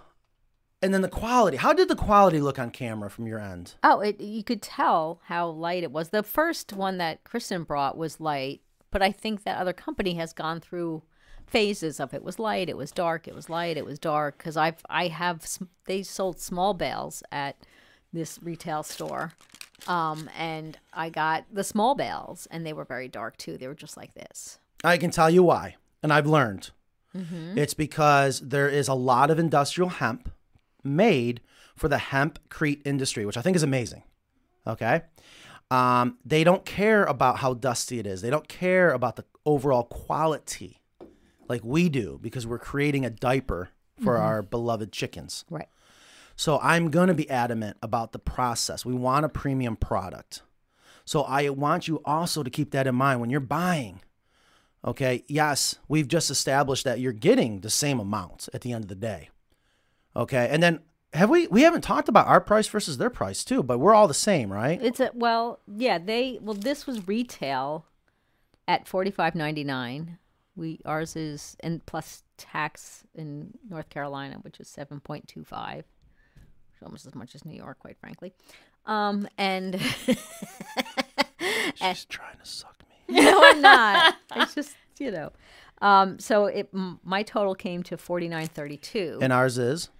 and then the quality. How did the quality look on camera from your end? Oh, it, you could tell how light it was. The first one that Kristen brought was light, but I think that other company has gone through phases of it was light, it was dark, it was light, it was dark. Because I've I have they sold small bales at this retail store, um, and I got the small bales, and they were very dark too. They were just like this. I can tell you why, and I've learned. It's because there is a lot of industrial hemp made for the hempcrete industry, which I think is amazing. Okay. Um, they don't care about how dusty it is. They don't care about the overall quality like we do because we're creating a diaper for our beloved chickens. Right. So I'm going to be adamant about the process. We want a premium product. So I want you also to keep that in mind when you're buying. Okay. Yes, we've just established that you're getting the same amount at the end of the day. Okay. And then have we, we haven't talked about our price versus their price too, but we're all the same, right? It's a well, yeah. They well, this was retail at forty five ninety nine. We ours is and plus tax in North Carolina, which is seven point two five, almost as much as New York, quite frankly. Um, and She's trying to suck me. no, I'm not. It's just you know. Um, so it m- my total came to forty nine thirty two. And ours is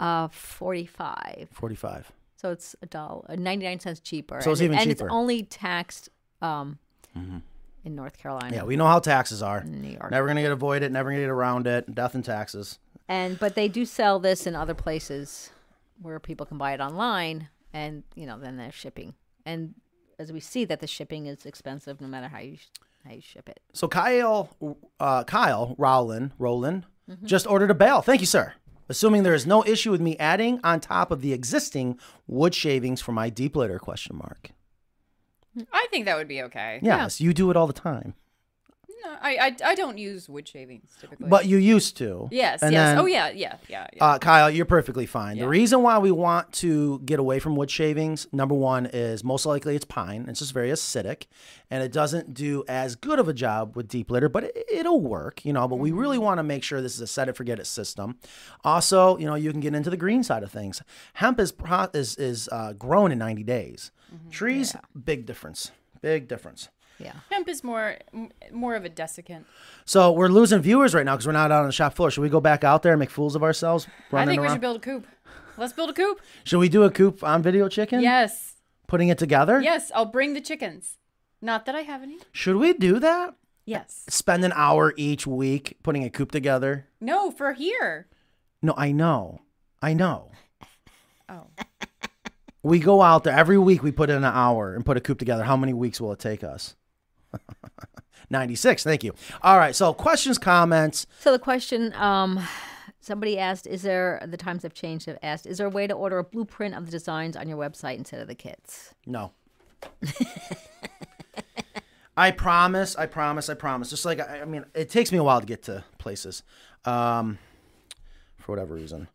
Uh, forty five. 45. So it's a dollar, ninety nine cents cheaper. So it's and, even and cheaper. it's only taxed um, in North Carolina. Yeah, we know how taxes are. New York. Never gonna get avoided, never gonna get around it. Death and taxes. And but they do sell this in other places where people can buy it online, and you know then there's shipping. And as we see that the shipping is expensive, no matter how you how you ship it. So Kyle, uh, Kyle Rowland, Roland, Mm-hmm. just ordered a bale. Thank you, sir. Assuming there is no issue with me adding on top of the existing wood shavings for my deep litter? Question mark. I think that would be okay. Yes, you do it all the time, No, I, I I don't use wood shavings typically. but you used to. yes, And yes. then- oh yeah, yeah, yeah. yeah. Uh, Kyle, you're perfectly fine. Yeah. The reason why we want to get away from wood shavings, number one, is most likely it's pine. It's just very acidic, and it doesn't do as good of a job with deep litter, but it, it'll work, you know. But we Mm-hmm. really want to make sure this is a set it forget it system. Also, you know, you can get into the green side of things. Hemp is is is uh, grown in 90 days. Mm-hmm. Trees, big difference, big difference. Yeah. Hemp is more more of a desiccant. So we're losing viewers right now because we're not out on the shop floor. Should we go back out there and make fools of ourselves? I running think we around? should build a coop. Let's build a coop. Should we do a coop on Video Chicken? Yes, Putting it together? yes. I'll bring the chickens. Not that I have any. Should we do that? Yes. Spend an hour each week putting a coop together? No, for here. No, I know. I know. Oh. We go out there every week, we put in an hour and put a coop together. How many weeks will it take us? 96. Thank you. All right. So, questions, comments. So the question, um, somebody asked, is there the times have changed? Have asked, is there a way to order a blueprint of the designs on your website instead of the kits? No. I promise, I promise, I promise. Just like I, I mean, it takes me a while to get to places, um, for whatever reason.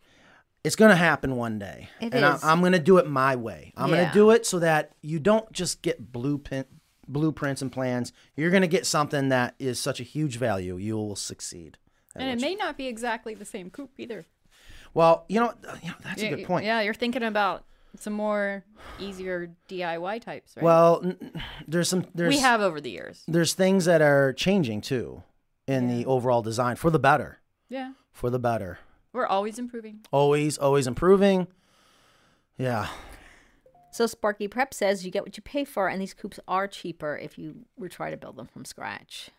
It's gonna happen one day, It and I, is. I'm gonna do it my way. I'm Yeah. gonna do it so that you don't just get blueprint, blueprints and plans. You're gonna get something that is such a huge value. You will succeed. And it may not be exactly the same coop either. Well, you know, uh, you know that's a good point. Yeah, you're thinking about some more easier DIY types, right? Well, there's some there's we have over the years. there's things that are changing too in the overall design for the better. Yeah, For the better. we're always improving. Always, always improving. Yeah. So Sparky Prep says you get what you pay for, and these coops are cheaper if you were try to build them from scratch.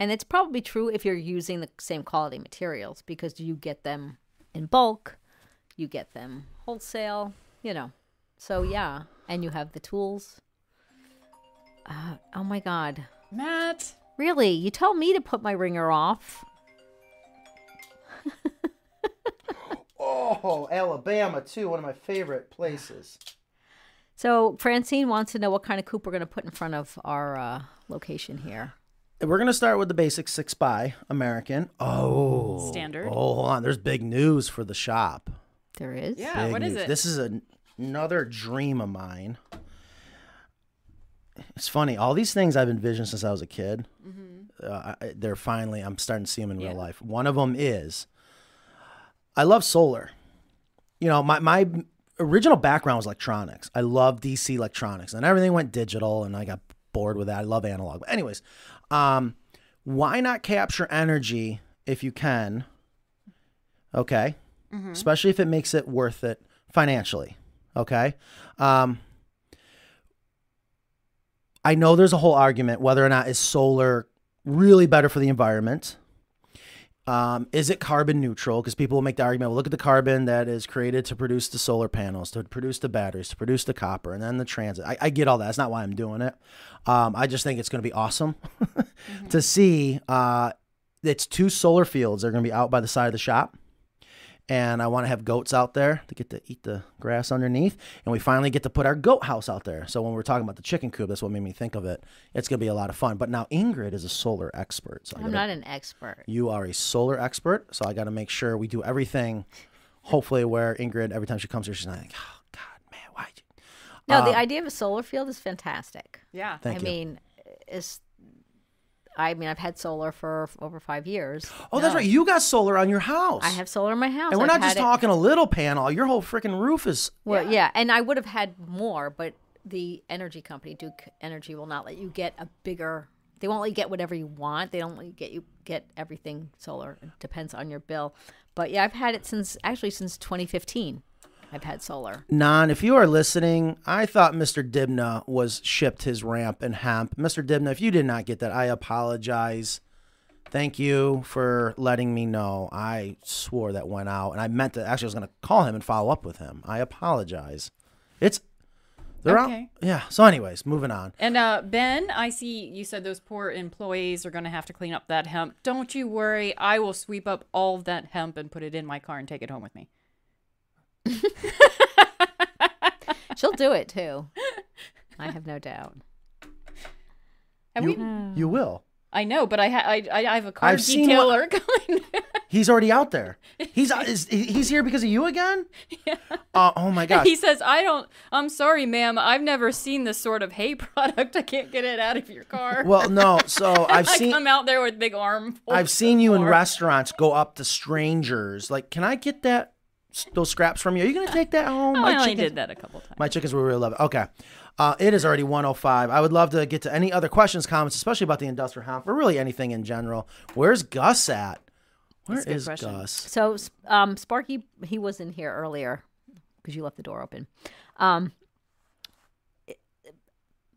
And it's probably true if you're using the same quality materials because you get them in bulk, you get them wholesale, you know. So yeah, and you have the tools. Uh, oh my God, Matt, really? You tell me to put my ringer off? Oh, Alabama too, one of my favorite places. So Francine wants to know what kind of coop we're going to put in front of our uh, location here. We're gonna start with the basic six by American. Oh, Standard. Oh, hold on. There's big news for the shop. There is. yeah, Big what is news. it? This is a, another dream of mine. It's funny. All these things I've envisioned since I was a kid. Uh, I, they're finally. I'm starting to see them in real Mm-hmm. Life. One of them is. I love solar. You know, my my original background was electronics. I love DC electronics, and everything went digital, and I got bored with that. I love analog. But anyways, um, why not capture energy if you can? Okay, especially if it makes it worth it financially. Okay. Um, I know there's a whole argument whether or not is solar really better for the environment. Um, is it carbon neutral? Because people will make the argument, well, look at the carbon that is created to produce the solar panels, to produce the batteries, to produce the copper, and then the transit. I, I get all that. That's not why I'm doing it. Um, I just think it's going to be awesome to see. Uh, it's two solar fields. They're going to be out by the side of the shop, and I want to have goats out there to get to eat the grass underneath. And we finally get to put our goat house out there. So when we're talking about the chicken coop, that's what made me think of it. It's gonna be a lot of fun. But now Ingrid is a solar expert, so I I'm gotta- not an expert. you are a solar expert, so I got to make sure we do everything. Hopefully, where Ingrid every time she comes here, she's not like, "Oh God, man, why'd you?" No, Um, the idea of a solar field is fantastic. Yeah. Thank I you. mean, it's. I mean, I've had solar for over five years. oh, that's right. You got solar on your house. I have solar in my house. and we're I've not just it- talking a little panel. Your whole freaking roof is. Well, yeah. and I would have had more, but the energy company, Duke Energy, will not let you get a bigger. They won't let you get whatever you want. They don't let you get you get everything solar. It depends on your bill. But yeah, I've had it since actually since 2015. I've had solar. Nan, if you are listening, I thought Mr. Dibna was shipped his ramp and hemp. Mr. Dibna, if you did not get that, I apologize. Thank you for letting me know. I swore that went out, and I meant to. Actually, I was going to call him and follow up with him. I apologize. It's they're Okay. out. Yeah. So, anyways, moving on. And uh, Ben, I see you said those poor employees are going to have to clean up that hemp. Don't you worry. I will sweep up all that hemp and put it in my car and take it home with me. She'll do it too. I have no doubt. Have You, we? you will. I know, but I, ha- I, I I have a car I've seen what- detailer coming. He's already out there. He's is, he's here because of you again. Yeah. Uh, oh my gosh. he says, "I don't. I'm sorry, ma'am. I've never seen this sort of hay product. I can't get it out of your car." Well, no. So I've I seen come out there with big arm. I've seen you in restaurants go up to strangers. Like, can I get that those scraps from you? Are you gonna take that home? I only chickens- did that a couple times. My chickens will really love it. Okay. Uh, it is already 105. I would love to get to any other questions, comments, especially about the industrial hemp, or really anything in general. Where's Gus at? Where That's a good is question. Gus? So, um, Sparky, he was in here earlier because you left the door open. Um,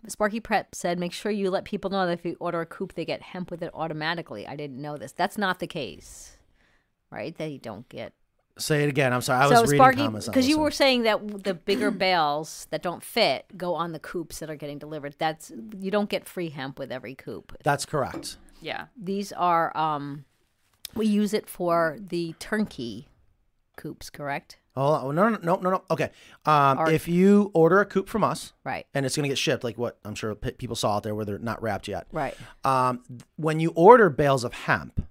Sparky Prep said, make sure you let people know that if you order a coop, they get hemp with it automatically. I didn't know this. That's not the case, right? They don't get. Say it again. I'm sorry. I so, was reading Sparky, comments. on because you were saying that the bigger bales that don't fit go on the coops that are getting delivered. That's you don't get free hemp with every coop. That's correct. Yeah. These are um, we use it for the turnkey coops, correct? Oh no no no no no. Okay. Um, Or- if you order a coop from us, Right. and it's gonna get shipped, like what I'm sure p- people saw out there where they're not wrapped yet. Right. Um, th- when you order bales of hemp,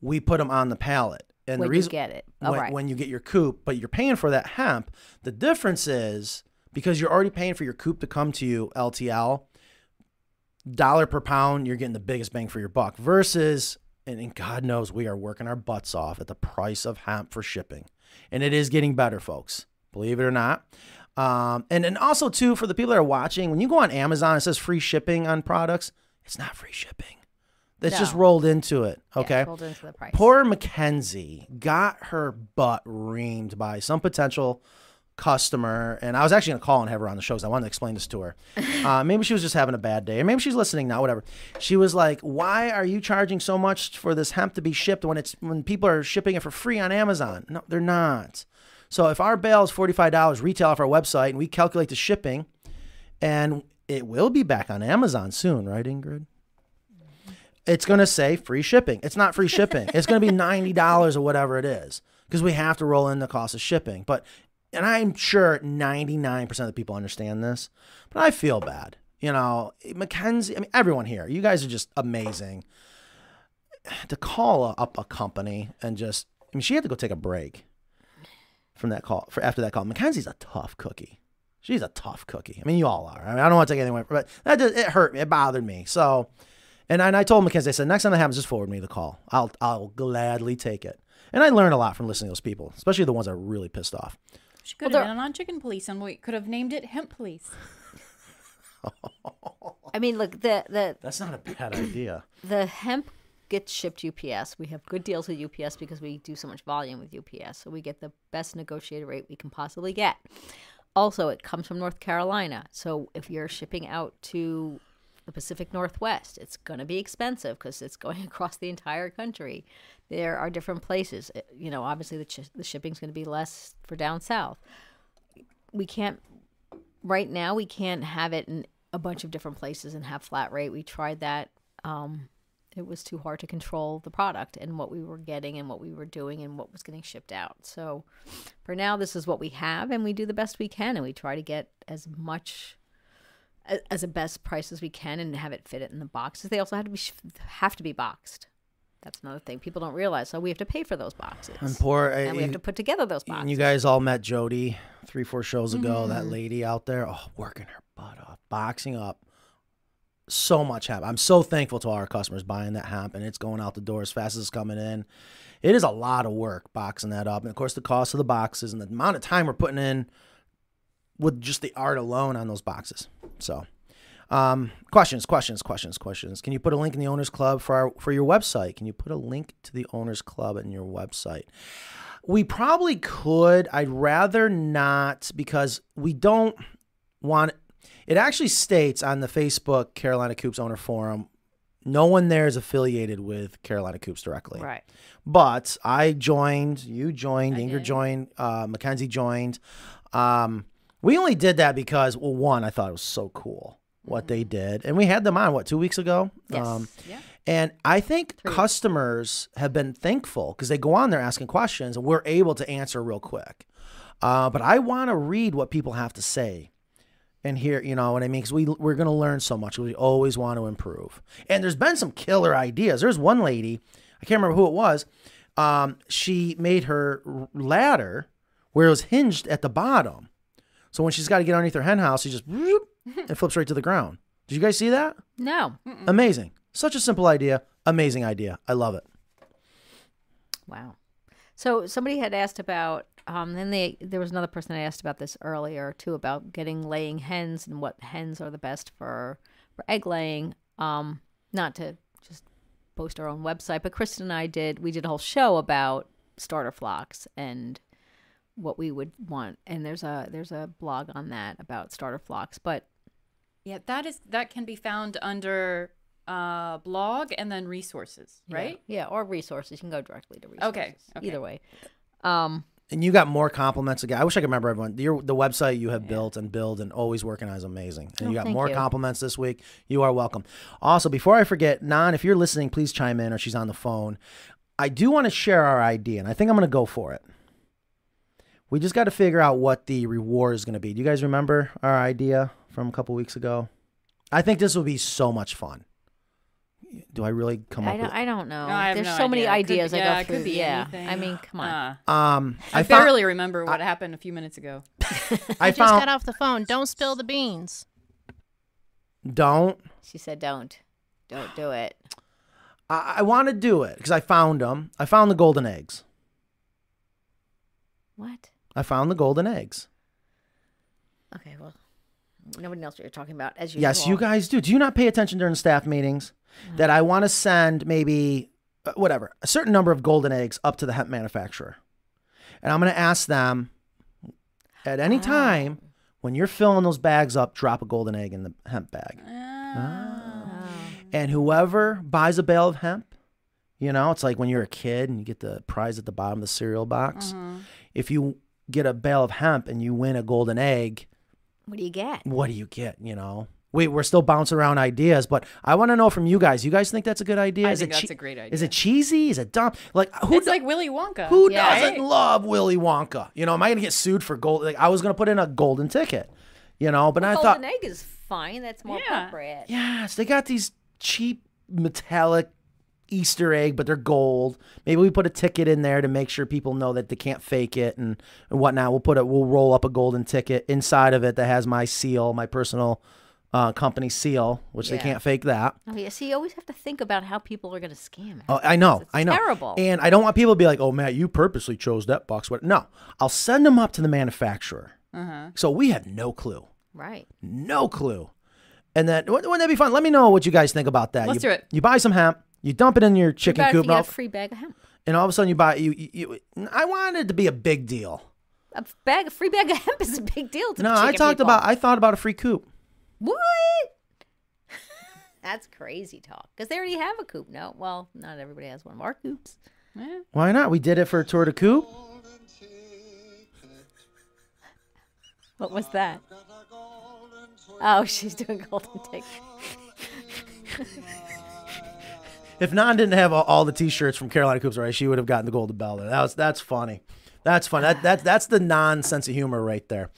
we put them on the pallet. And When the you reason get it. Oh, when, right. when you get your coop, but you're paying for that hemp. The difference is because you're already paying for your coop to come to you LTL, dollar per pound, you're getting the biggest bang for your buck. Versus, and, and God knows we are working our butts off at the price of hemp for shipping, and it is getting better, folks. Believe it or not. Um, and and also too for the people that are watching, when you go on Amazon, it says free shipping on products. It's not free shipping. It's just rolled into it. Yeah, Okay. rolled into the price. Poor Mackenzie got her butt reamed by some potential customer, and I was actually gonna call and have her on the show because I wanted to explain this to her. Uh, maybe she was just having a bad day, or maybe she's listening now. Whatever. She was like, "Why are you charging so much for this hemp to be shipped when it's when people are shipping it for free on Amazon?" No, they're not. So if our bale is forty five dollars retail off our website, and we calculate the shipping, and it will be back on Amazon soon, right, Ingrid? It's going to say free shipping. It's not free shipping. it's going to be $90 or whatever it is because we have to roll in the cost of shipping. But, and I'm sure 99% of the people understand this, but I feel bad. You know, Mackenzie, I mean, everyone here, you guys are just amazing. To call up a company and just, I mean, she had to go take a break from that call, for after that call. Mackenzie's a tough cookie. She's a tough cookie. I mean, you all are. I, mean, I don't want to take anything away, but that just, it hurt me. It bothered me. So, and, and I told Mackenzie, I said, next time that happens, just forward me the call. I'll I'll gladly take it. And I learned a lot from listening to those people, especially the ones that are really pissed off. She could Well, have been on Chicken Police, and we could have named it Hemp Police. I mean, look, the the That's not a bad idea. the hemp gets shipped UPS. We have good deals with UPS because we do so much volume with UPS, so we get the best negotiated rate we can possibly get. Also, it comes from North Carolina, so if you're shipping out to the Pacific Northwest, it's going to be expensive because it's going across the entire country. There are different places. Uh, You know, obviously the ch- the going to be less for down south. We can't right now we can't have it in a bunch of different places and have flat rate. We tried that. Um, it was too hard to control the product and what we were getting and what we were doing and what was getting shipped out. So for now, this is what we have, and we do the best we can, and we try to get as much as a best price as we can and have it fit it in the boxes. They also have to be have to be boxed. That's another thing people don't realize. So we have to pay for those boxes, And poor, and we have uh, to put together those boxes. and you guys all met Jody three, four shows ago. That Mm-hmm. lady out there, oh, working her butt off, boxing up. So much hemp. I'm so thankful to all our customers buying that hemp, and it's going out the door as fast as it's coming in. It is a lot of work boxing that up, and of course the cost of the boxes and the amount of time we're putting in with just the art alone on those boxes. So, um, questions, questions, questions, questions. Can you put a link in the owners club for our for your website? Can you put a link to the owners club in your website? We probably could. I'd rather not because we don't want. It actually states on the Facebook Carolina Coops owner forum, no one there is affiliated with Carolina Coops directly. right. But I joined, you joined, I Ingrid did. joined, uh, Mackenzie joined. Um, we only did that because, well, one, I thought it was so cool what they did, and we had them on what two weeks ago. Yes. Um, Yeah. and I think Three. customers have been thankful because they go on there asking questions, and we're able to answer real quick. Uh, but I want to read what people have to say and hear, you know what I mean? Because we we're gonna learn so much. We always want to improve. And there's been some killer ideas. There's one lady, I can't remember who it was. Um, she made her ladder where it was hinged at the bottom. So when she's got to get underneath her hen house, she just whoop, it flips right to the ground. Did you guys see that? No. Amazing. Such a simple idea. Amazing idea. I love it. Wow. So somebody had asked about um then they there was another person that asked about this earlier too about getting laying hens and what hens are the best for for egg laying. Um not to just post our own website, but Kristen and I did we did a whole show about starter flocks and what we would want and there's a there's a blog on that about starter flocks but Yeah, that is that can be found under uh blog and then resources, right? yeah, or resources you can go directly to resources Okay, okay. either way um And you got more compliments again. I wish I could remember everyone. Your, the website you have built and build and always working on is amazing. And Oh, you got more you. compliments this week. You are welcome. Also, before I forget, Nan, if you're listening, please chime in or she's on the phone. I do want to share our idea, and I think I'm going to go for it. We just got to figure out what the reward is going to be. Do you guys remember our idea from a couple weeks ago? I think this will be so much fun. Do I really come I up don't, with I don't know. No, I There's no so many idea. It ideas could- I yeah, go it through. could be yeah, anything. I mean, come on. Uh, Um, I, I, found, barely remember what happened a few minutes ago. I I just found. got off the phone. Don't spill the beans. Don't. She said, "Don't, don't do it." I, I want to do it because I found them. I found the golden eggs. What? I found the golden eggs. Okay, well, nobody knows what you're talking about. As usual. Yes, you guys do. Do you not pay attention during staff meetings that I want to send maybe uh, whatever a certain number of golden eggs up to the hemp manufacturer, and I'm going to ask them at any ah. time when you're filling those bags up, drop a golden egg in the hemp bag, ah. Ah. and whoever buys a bale of hemp, you know, it's like when you're a kid and you get the prize at the bottom of the cereal box. Uh-huh. If you get a bale of hemp and you win a golden egg, What do you get? what do you get? You know, we we're still bouncing around ideas, but I want to know from you guys. You guys think that's a good idea? I is think it that's chea- a great idea. Is it cheesy? Is it dumb? Like who? it's do- like Willy Wonka. who Yeah. doesn't Right? love Willy Wonka? You know, am I gonna get sued for gold? Like I was gonna put in a golden ticket. You know, but I thought Golden thought, egg is fine. That's more Yeah. appropriate. yes, they got these cheap metallic Easter egg, but they're gold. Maybe we put a ticket in there to make sure people know that they can't fake it and, and whatnot. We'll put a we'll roll up a golden ticket inside of it that has my seal, my personal uh, company seal, which they can't fake that. Oh yeah. See, you always have to think about how people are going to scam it. Oh, I know, It's I know. terrible. And I don't want people to be like, "Oh, Matt, you purposely chose that box." What? No, I'll send them up to the manufacturer. Uh-huh. So we have no clue, Right. no clue. And then wouldn't wouldn't that be fun? Let me know what you guys think about that. Let's you, do it. You buy some hemp, you dump it in your chicken coop, you get and all, free bag of hemp. and all of a sudden you buy you, you, you. I wanted it to be a big deal. A bag, a free bag of hemp is a big deal to No, the I talked people. about. I thought about a free coop. What? That's crazy talk. Because they already have a coop. No, well, not everybody has one of our coops. Yeah. Why not? We did it for a tour de coop. What was that? Oh, she's doing golden ticket. if Nan didn't have all, all the T-shirts from Carolina Coops, right, she would have gotten the golden bell. That was that's funny. That's funny. That, that that's the Nan sense of humor right there.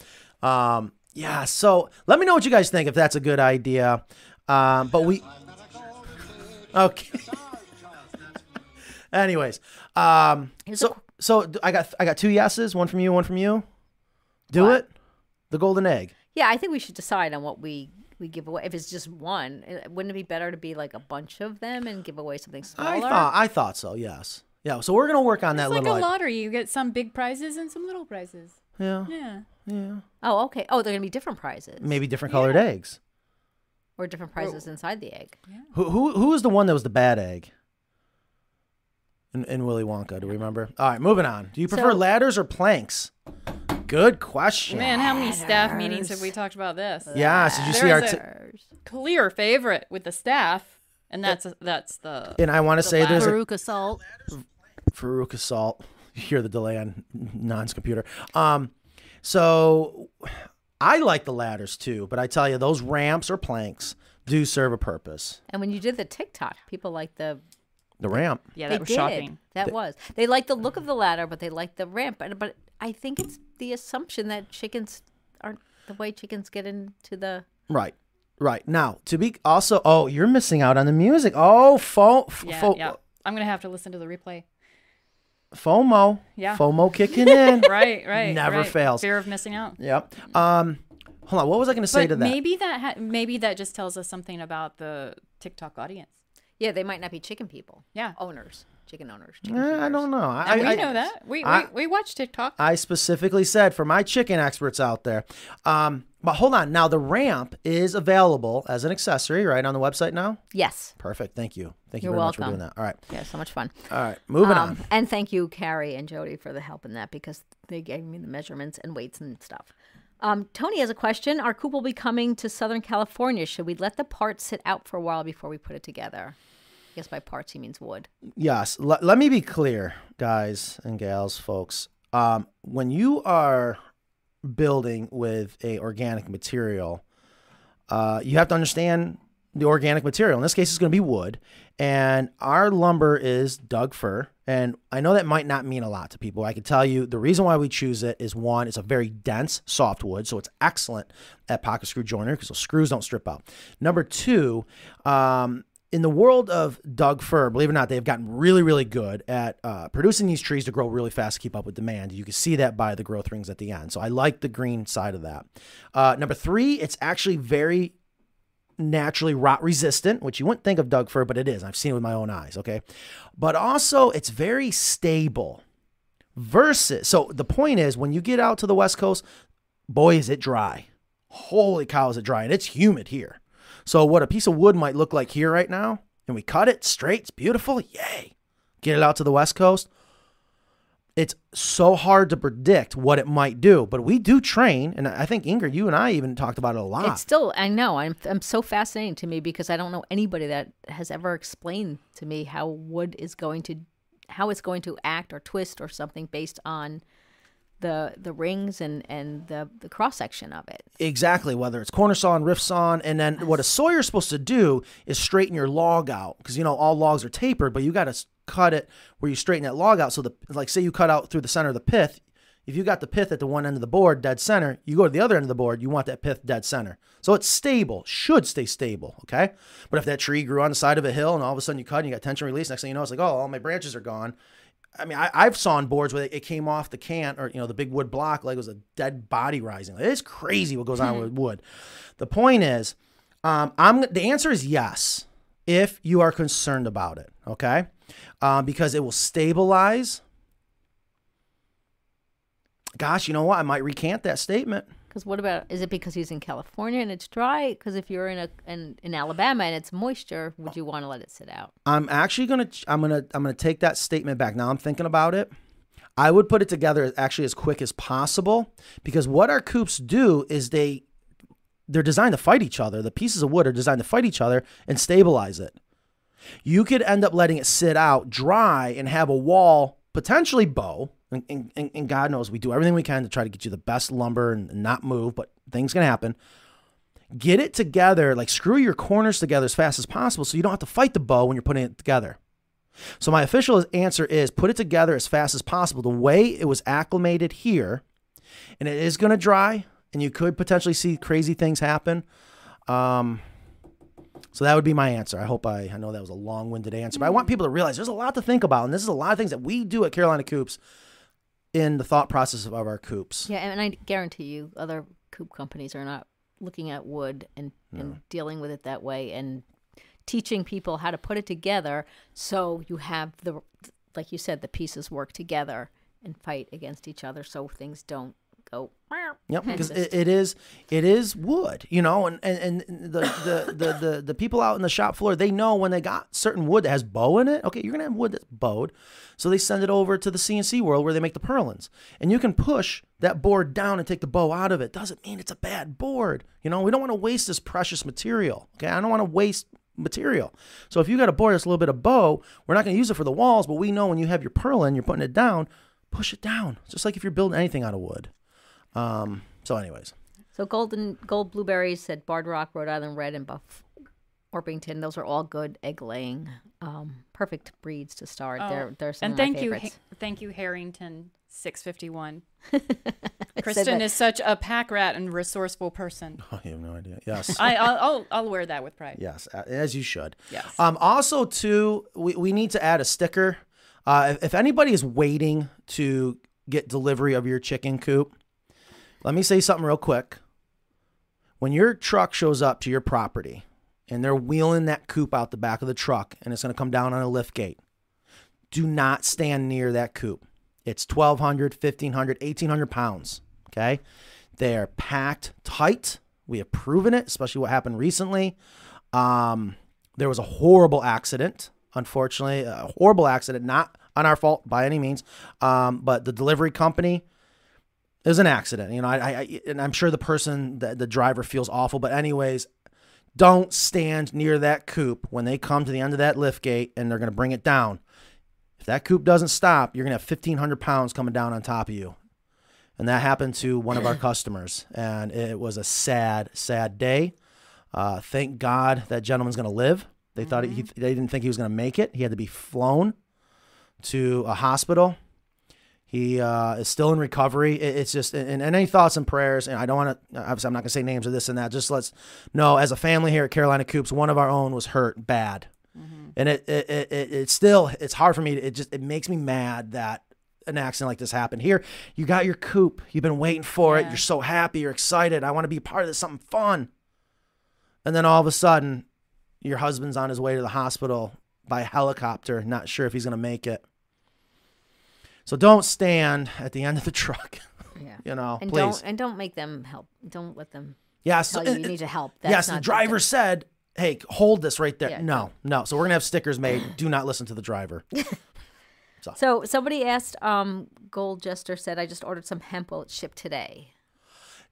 Um, yeah. So let me know what you guys think if that's a good idea. Um, but we. Okay. Anyways, um, so so I got I got two yeses, one from you, one from you. Do What? it. The golden egg. Yeah, I think we should decide on what we we give away. If it's just one, uh, wouldn't it be better to be like a bunch of them and give away something smaller? I thought I thought so. Yes. Yeah. So we're gonna work on It's that like little. a like- lottery. You get some big prizes and some little prizes. yeah. Yeah. Yeah. Oh, okay. Oh, they're gonna be different prizes Maybe different colored eggs. or different prizes inside the egg. Who who who was the one that was the bad egg? In, in Willy Wonka, do we remember? All right, moving on. Do you prefer So- ladders or planks? Good question. Man, how many staff meetings have we talked about this? Yes, did you see There our? is T- a- Clear favorite with the staff, and that's that's the and I want to say there's a Farouk assault. Farouk assault. You hear the delay on Nan's computer. Um, so I like the ladders too, but I tell you, those ramps or planks do serve a purpose. And when you did the TikTok, people like the The ramp. yeah they that was did. shocking. That was they liked the look of the ladder, but they liked the ramp. But but I think it's the assumption that chickens aren't the way chickens get into the. Right. Right. Now, to be also, oh, you're missing out on the music. Oh, fo- f- Yeah, fo- yeah. I'm gonna have to listen to the replay. FOMO. Yeah. FOMO kicking in. Right, right. Never right. fails. Fear of missing out. yep. Um, hold on. What was I going to say But to that? maybe that ha- maybe that just tells us something about the TikTok audience. Yeah, they might not be chicken people. Yeah. owners, chicken owners. Chicken Eh, I don't know. I, we I- know that. We, I- we we watch TikTok. I specifically said for my chicken experts out there. Um, but hold on. Now the ramp is available as an accessory, right, on the website now. Yes. Perfect. Thank you. Thank you You're very much for doing that. All right. Yeah, so much fun. All right. Moving Um, on. And thank you, Carrie and Jody, for the help in that because they gave me the measurements and weights and stuff. Um, Tony has a question. Our coop will be coming to Southern California. Should we let the parts sit out for a while before we put it together? Guess by parts he means wood. Yes. L- let me be clear, guys and gals, folks. Um, when you are building with a organic material, uh, you have to understand the organic material. In this case, it's going to be wood, and our lumber is Doug fir. And I know that might not mean a lot to people. I can tell you the reason why we choose it is one, it's a very dense softwood, so it's excellent at pocket screw joiner because those screws don't strip out. Number two, um, in the world of Doug fir, believe it or not, they've gotten really, really good at uh, producing these trees to grow really fast to keep up with demand. You can see that by the growth rings at the end. So I like the green side of that. Uh, number three, it's actually very naturally rot resistant, which you wouldn't think of Doug fir, but it is. I've seen it with my own eyes. Okay, but also it's very stable. Versus, so the point is, when you get out to the West Coast, boy, is it dry. Holy cow, is it dry, and it's humid here. So what a piece of wood might look like here right now, and we cut it straight, it's beautiful. Yay! Get it out to the West Coast. It's so hard to predict what it might do, but we do train, and I think Ingrid, you and I even talked about it a lot. It's still, I know, I'm, I'm so fascinating to me because I don't know anybody that has ever explained to me how wood is going to, how it's going to act or twist or something based on the the rings and and the the cross section of it. Exactly, whether it's quarter sawn and rift sawn, and then what a sawyer's supposed to do is straighten your log out because you know all logs are tapered, but you got to cut it where you straighten that log out. So the like, say you cut out through the center of the pith, if you got the pith at the one end of the board dead center, you go to the other end of the board, you want that pith dead center. So it's stable, should stay stable, okay? But if that tree grew on the side of a hill and all of a sudden you cut and you got tension release, next thing you know, it's like, oh, all my branches are gone. I mean, I, I've sawn boards where it came off the can or you know the big wood block like it was a dead body rising. It's crazy what goes on with wood. The point is, um, I'm the answer is yes if you are concerned about it. Okay, um, because it will stabilize. Gosh, you know what? I might recant that statement. Because what about is it because he's in California and it's dry? Because if you're in a in, in Alabama and it's moisture, would you want to let it sit out? I'm actually gonna I'm gonna I'm gonna take that statement back. Now I'm thinking about it. I would put it together actually as quick as possible because what our coops do is they they're designed to fight each other. The pieces of wood are designed to fight each other and stabilize it. You could end up letting it sit out dry and have a wall potentially bow. And, and, and- God knows we do everything we can to try to get you the best lumber and not move, but things can happen. get it together, like screw your corners together as fast as possible so you don't have to fight the bow when you're putting it together. So my official answer is put it together as fast as possible. The way it was acclimated here, and it is going to dry, and you could potentially see crazy things happen. Um, so that would be my answer. I hope I, I know that was a long-winded answer, but I want people to realize there's a lot to think about, and this is a lot of things that we do at Carolina Coops in the thought process of our coops. Yeah, and I guarantee you, other coop companies are not looking at wood and, and dealing with it that way and teaching people how to put it together so you have the, like you said, the pieces work together and fight against each other so things don't go. Yep, because it, it is it is wood, you know, and and, and the, the, the, the the people out in the shop floor they know when they got certain wood that has bow in it. Okay, you're gonna have wood that's bowed, so they send it over to the CNC world where they make the purlins, and you can push that board down and take the bow out of it. Doesn't mean it's a bad board, you know. We don't want to waste this precious material. Okay, I don't want to waste material. So if you got a board that's a little bit of bow, we're not gonna use it for the walls, but we know when you have your purlin, you're putting it down, push it down, just like if you're building anything out of wood. Um, so, anyways, So golden gold blueberries said Barred Rock, Rhode Island Red, and Buff Orpington. Those are all good egg laying, um, perfect breeds to start. they're they're some and of my thank you. Ha- thank you, Harrington six fifty one. Kristen is such a pack rat and resourceful person. I have no idea. Yes. I, I'll, I'll I'll wear that with pride. yes, as you should. Yes. Um, also, too, we, we need to add a sticker. Uh, if, if anybody is waiting to get delivery of your chicken coop, let me say something real quick. When your truck shows up to your property and they're wheeling that coop out the back of the truck and it's going to come down on a lift gate, do not stand near that coop. It's 1,200, 1,500, 1,800 pounds. Okay. They're packed tight. We have proven it, especially what happened recently. Um, there was a horrible accident, unfortunately, a horrible accident, not on our fault by any means. Um, but the delivery company, it was an accident. You know, I, I and I'm sure the person, the, the driver feels awful. But anyways, don't stand near that coop when they come to the end of that lift gate and they're going to bring it down. If that coop doesn't stop, you're going to have 1,500 pounds coming down on top of you. And that happened to one of our customers. And it was a sad, sad day. Uh, thank God that gentleman's going to live. They thought he, they didn't think he was going to make it. He had to be flown to a hospital. He uh, is still in recovery. It- it's just, and, and any thoughts and prayers. And I don't want to, obviously, I'm not going to say names of this and that. Just let's know, as a family here at Carolina Coops, one of our own was hurt bad, and it, it, it, it, it's still, it's hard for me. To, it just, it makes me mad that an accident like this happened. Here, you got your coop. You've been waiting for it. You're so happy. You're excited. I want to be part of this, something fun. And then all of a sudden, your husband's on his way to the hospital by helicopter, not sure if he's going to make it. So don't stand at the end of the truck. Yeah. You know, And please. don't and don't make them help. Don't let them yes, tell you you need to help. That's yes, not the good. driver said, "Hey, hold this right there." Yeah, no, no. So we're gonna have stickers made. Do not listen to the driver. So somebody asked, um, Gold Jester said, I just ordered some hemp. Will it ship today?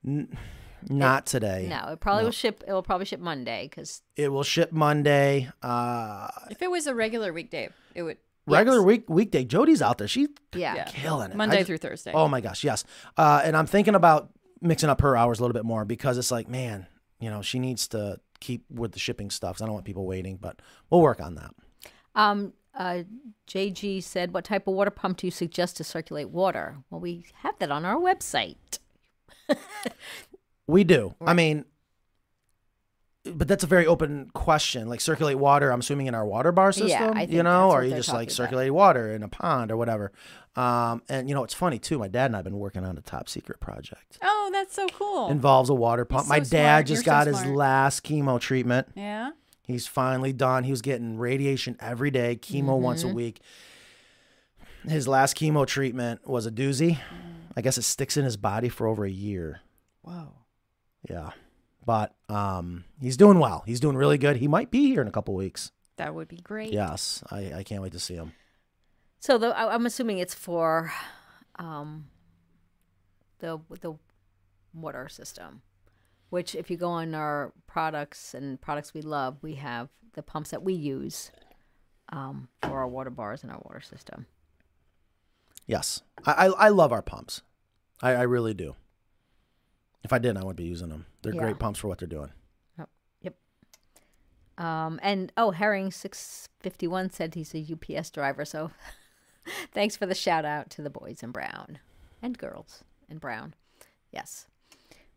Not today. No, it probably will ship. It will probably ship Monday because It will ship Monday. Uh, If it was a regular weekday, it would regular week weekday. Jody's out there. She's yeah. yeah. killing it. Monday just- through Thursday. Oh my gosh, yes. Uh, and I'm thinking about mixing up her hours a little bit more because it's like, man, you know, she needs to keep with the shipping stuff. 'cause I don't want people waiting, but we'll work on that. Um, uh, JG said, "What type of water pump do you suggest to circulate water?" Well, we have that on our website. We do. I mean, but that's a very open question. Like circulate water, I'm assuming in our water bar system, Yeah, I you know, or you just like circulate water in a pond or whatever. Um, and you know, it's funny too. My dad and I've been working on a top secret project. Oh, that's so cool. Involves a water pump. so My dad smart. just You're so got his last chemo treatment. yeah. He's finally done. He was getting radiation every day, chemo once Mm-hmm. a week. His last chemo treatment was a doozy. Mm. I guess it sticks in his body for over a year. Wow. Yeah. But um, he's doing well. He's doing really good. He might be here in a couple weeks. That would be great. Yes. I, I can't wait to see him. So the, I- I'm assuming it's for um, the the water system, which if you go on our products and products we love, we have the pumps that we use um, for our water bars and our water system. Yes. I, I, I love our pumps. I, I really do. If I didn't, I wouldn't be using them. They're Yeah. great pumps for what they're doing. Yep. Um, and oh, Herring six fifty one said he's a UPS driver. So thanks for the shout out to the boys in brown and girls in brown. Yes,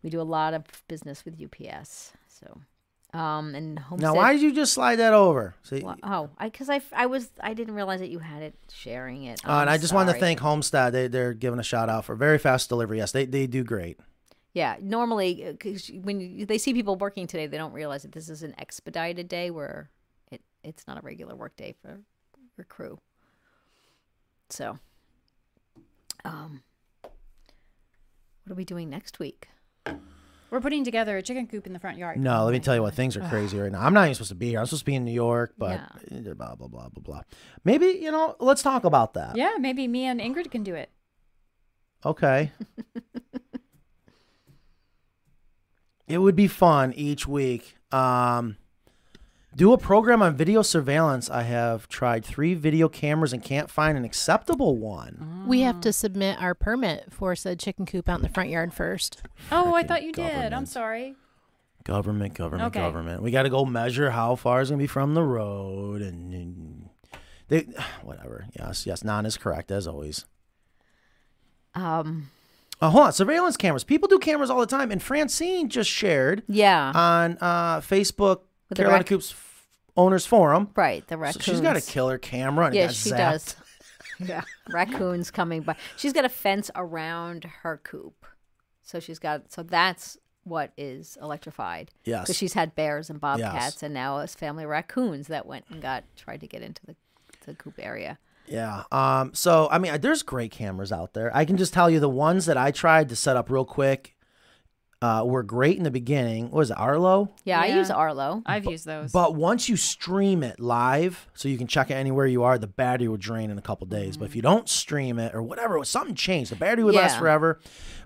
we do a lot of business with UPS. So, um, and Homestead. Now, why did you just slide that over? See, Wha- Oh, I because I, I was I didn't realize that you had it sharing it. uh, and I just wanted to thank Homestead. They, they're giving a shout out for very fast delivery. Yes, they, they do great. Yeah, normally because when you, they see people working today, they don't realize that this is an expedited day where it it's not a regular work day for your crew. So, um, what are we doing next week? We're putting together a chicken coop in the front yard. No, let me tell you what things are crazy right now. I'm not even supposed to be here. I'm supposed to be in New York, but Yeah. eh, blah blah blah blah blah. Maybe you know. Let's talk about that. Yeah, maybe me and Ingrid can do it. Okay. it would be fun each week. Um, do a program on video surveillance. I have tried three video cameras and can't find an acceptable one. We have to submit our permit for said chicken coop out in the front yard first. Oh, I thought you did. I'm government. sorry. Government, government, Okay. government. We got to go measure how far it's gonna be from the road, and, and they, whatever. Yes, yes. Nan is correct as always. Um, Uh, hold on. Surveillance cameras. People do cameras all the time, and Francine just shared yeah, on uh, Facebook With the Carolina rac- Coops f- Owners Forum. right. The So she's got a killer camera. And it Yeah, got she zapped. does. Yeah, raccoons coming by. She's got a fence around her coop, so she's got. So that's what is electrified. Yes. because she's had bears and bobcats, and now it's family raccoons that went and got tried to get into the the coop area. Yeah. Um. So I mean, there's great cameras out there. I can just tell you the ones that I tried to set up real quick uh, were great in the beginning. What was it, Arlo? Yeah, I use Arlo. I've used those. But once you stream it live, so you can check it anywhere you are, the battery will drain in a couple days. But if you don't stream it or whatever, something changed. The battery would last forever.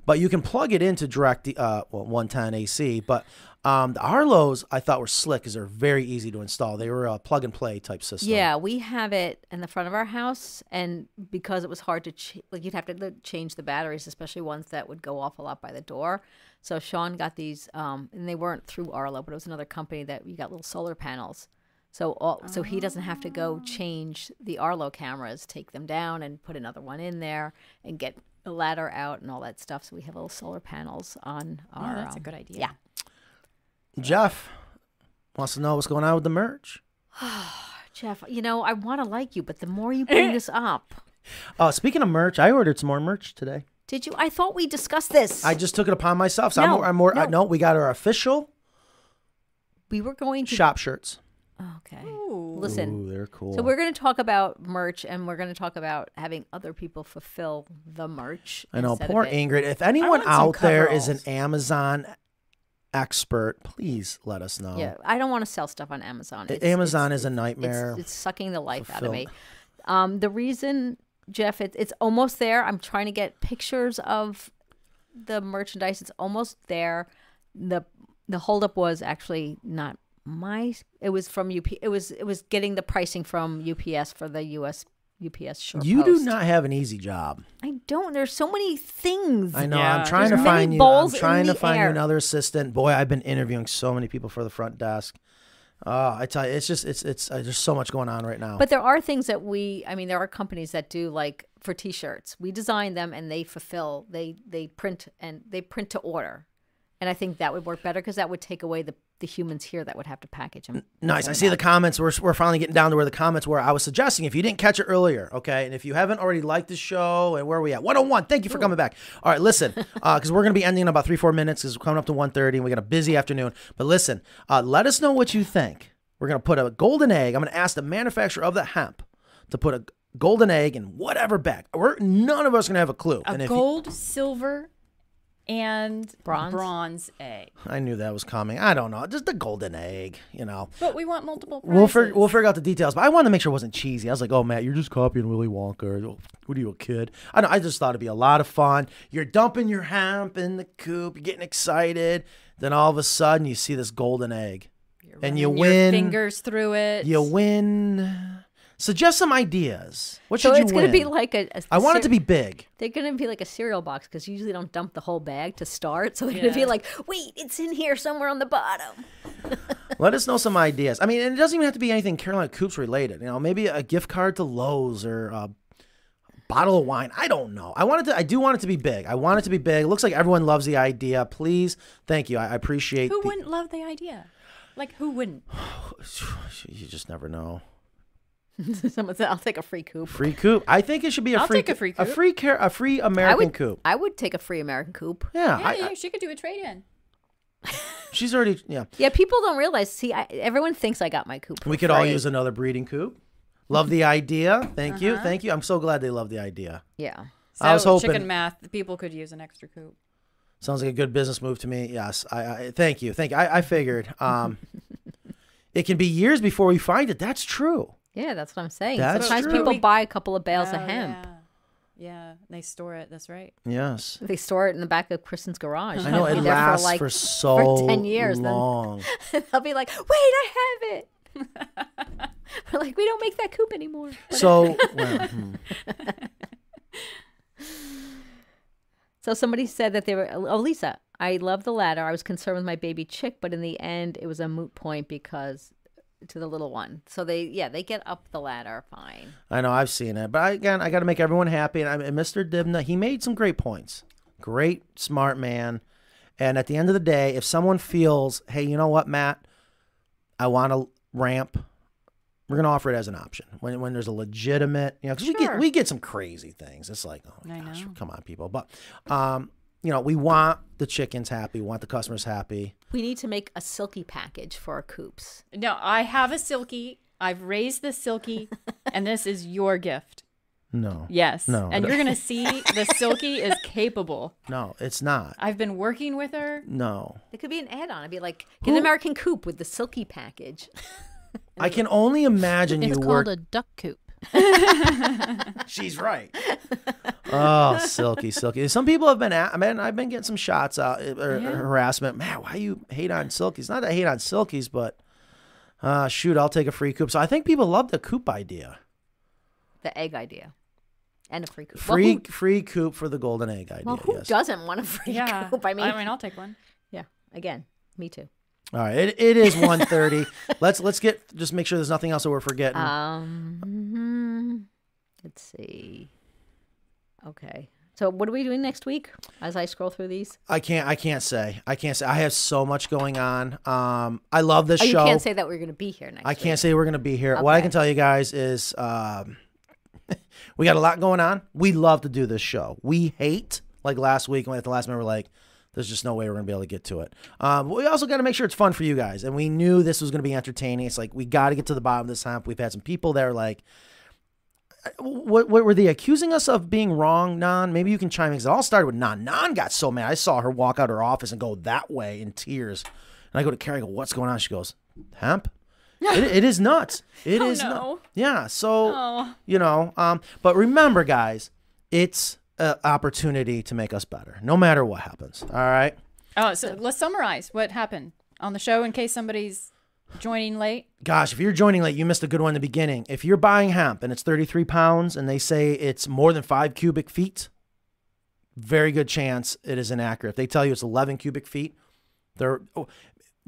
But you can plug it into direct, uh, well, 110 AC. But um, the Arlos I thought were slick because they're very easy to install. They were a plug and play type system. Yeah, we have it in the front of our house, and because it was hard to ch- like, you'd have to change the batteries, especially ones that would go off a lot by the door. So Sean got these, um, and they weren't through Arlo, but it was another company that you got little solar panels. So all, so he doesn't have to go change the Arlo cameras, take them down, and put another one in there, and get a ladder out and all that stuff. So we have little solar panels on our. oh, that's a um, good idea. Yeah. Jeff wants to know what's going on with the merch. Jeff, you know I want to like you, but the more you bring this up, Uh, speaking of merch, I ordered some more merch today. did you? I thought we discussed this. I just took it upon myself. So No, I'm, I'm more. uh, no. no, we got our official we were going to shop shirts. Okay. Listen. Ooh, they're cool. So we're going to talk about merch, and we're going to talk about having other people fulfill the merch. I know, poor. Ingrid. If anyone out there is an. Amazon expert, please let us know. Yeah, I don't want to sell stuff on Amazon. It's- Amazon it's- is a nightmare It's, it's sucking the life out of me. Um, the reason, Jeff, it, it's almost there. I'm trying to get pictures of the merchandise. It's almost there. the The holdup was actually not my. It was from UP. It was it was getting the pricing from UPS for the US UPS short You do not have an easy job. I don't. There's so many things. I know. Yeah, I'm trying to there's many find you. I'm trying to the find you air. another assistant. Boy, I've been interviewing so many people for the front desk. Uh, I tell you, it's just it's it's uh, there's so much going on right now. But there are things that we, I mean, there are companies that do like for T-shirts. We design them and they fulfill. They they print and they print to order, and I think that would work better because that would take away the the humans here that would have to package them. Nice. I see the comments. We're, we're finally getting down to where the comments were. I was suggesting if you didn't catch it earlier, okay, and if you haven't already liked the show, and where are we at? 101. Thank you for coming back. All right, listen, because we're going to be ending in about three, four minutes because we're coming up to 1.30 and we got a busy afternoon. But listen, uh, let us know what you think. We're going to put a golden egg. I'm going to ask the manufacturer of the hemp to put a golden egg in whatever bag. We're none of us going to have a clue. A and if you- gold, silver, and Bronze? bronze egg. I knew that was coming. I don't know. Just the golden egg, you know. But we want multiple prizes. We'll figure we'll figure out the details, but I wanted to make sure it wasn't cheesy. I was like, "Oh, Matt, you're just copying Willy Wonka. Or, What are you, a kid?" I don't, I just thought it'd be a lot of fun. You're dumping your hemp in the coop. You're getting excited. Then all of a sudden, you see this golden egg, and you win. Your fingers through it. You win. Suggest some ideas. What So should you it's going to be like a. a I want it to be big. They're going to be like a cereal box because usually don't dump the whole bag to start. So they're going to be like, wait, it's in here somewhere on the bottom. Let us know some ideas. I mean, and it doesn't even have to be anything Carolina Coops related. You know, maybe a gift card to Lowe's or a bottle of wine. I don't know. I wanted to. I do want it to be big. I want it to be big. It looks like everyone loves the idea. Please, thank you. I, I appreciate. Who the- wouldn't love the idea? Like who wouldn't? You just never know. Someone said, "I'll take a free coop." Free coop. I think it should be a I'll free. take a free A coop. free care. A free I American would. coop. I would take a free American coop. Yeah. Yeah, I, yeah, I, she could do a trade in. she's already. Yeah. Yeah, people don't realize. See, I, everyone thinks I got my coop. for We could all free. use another breeding coop. Love the idea. Thank Uh-huh. you. Thank you. I'm so glad they love the idea. Yeah. So I was hoping- chicken math, people could use an extra coop. Sounds like a good business move to me. Yes. I, I thank you. Thank you. I, I figured. Um, it can be years before we find it. That's true. Yeah, that's what I'm saying. That's Sometimes true. people We- buy a couple of bales of Oh, hemp. Yeah. yeah, they store it. That's right. Yes. They store it in the back of Kristen's garage. I know It'll be there lasts for, like, for so 10 years, then- long. They'll be like, "Wait, I have it." We're like, "We don't make that coop anymore." So, well, hmm. So somebody said that they were. Oh, Lisa, I love the ladder. I was concerned with my baby chick, but in the end, it was a moot point because to the little one. So they, yeah, they get up the ladder fine. I know I've seen it, but I, again, I got to make everyone happy. And, I, and Mr. Dibna, he made some great points. Great, smart man. And at the end of the day, if someone feels, hey, you know what, Matt, I want to ramp, we're gonna offer it as an option when when there's a legitimate, you know, because we get we get some crazy things. It's like, oh I gosh, know. come on, people. But, um, you know, we want the chickens happy, we want the customers happy. We need to make a silkie package for our coops. No, I have a silkie. I've raised the silkie, and this is your gift. No, Yes. No. And you're gonna see the silkie is capable. no, it's not. I've been working with her. No, It could be an add-on. It'd be like get an American coop with the silkie package. I can only imagine you. It's you called work. a duck coop. She's right. oh, silkie, silkie. Some people have been, at, man, I've been getting some shots out uh, or, or harassment. Man, why you hate on silkies? Not that I hate on silkies, but uh, shoot, I'll take a free coop. So I think people love the coop idea. The egg idea, and a free coop. Free, Well, who, free coop for the golden egg idea. well, who yes. doesn't want a free Yeah. coop? I mean, I mean, I'll take one. yeah. Again, me too. All right, it, it is 1.30. let's let's get just make sure there's nothing else that we're forgetting. Um, mhm. Let's see. Okay. So what are we doing next week? As I scroll through these, I can't I can't say I can't say I have so much going on. Um, I love this oh, you can't say that we're going to be here next. I week. can't say we're going to be here. What I can tell you guys is um, we got a lot going on. We love to do this show. We hate, like last week, when at the last minute, we're like, there's just no way we're going to be able to get to it. Um, but we also got to make sure it's fun for you guys. And we knew this was going to be entertaining. It's like, we got to get to the bottom of this hump. We've had some people that are like, what, what were they accusing us of being wrong, Nan? Maybe you can chime in. 'cause it all started with Nan. Nan got so mad. I saw her walk out her office and go that way in tears. And I go to Carrie. I go, "What's going on?" She goes, "Hemp." it, it is nuts. It is Oh, nu- no. Yeah. So Oh. you know. Um. But remember, guys, it's an opportunity to make us better, no matter what happens. All right. Oh, so let's summarize what happened on the show in case somebody's joining late. Gosh, if you're joining late, you missed a good one in the beginning. If you're buying hemp and it's 33 pounds and they say it's more than five cubic feet, very good chance it is inaccurate. If they tell you it's 11 cubic feet, they're. oh,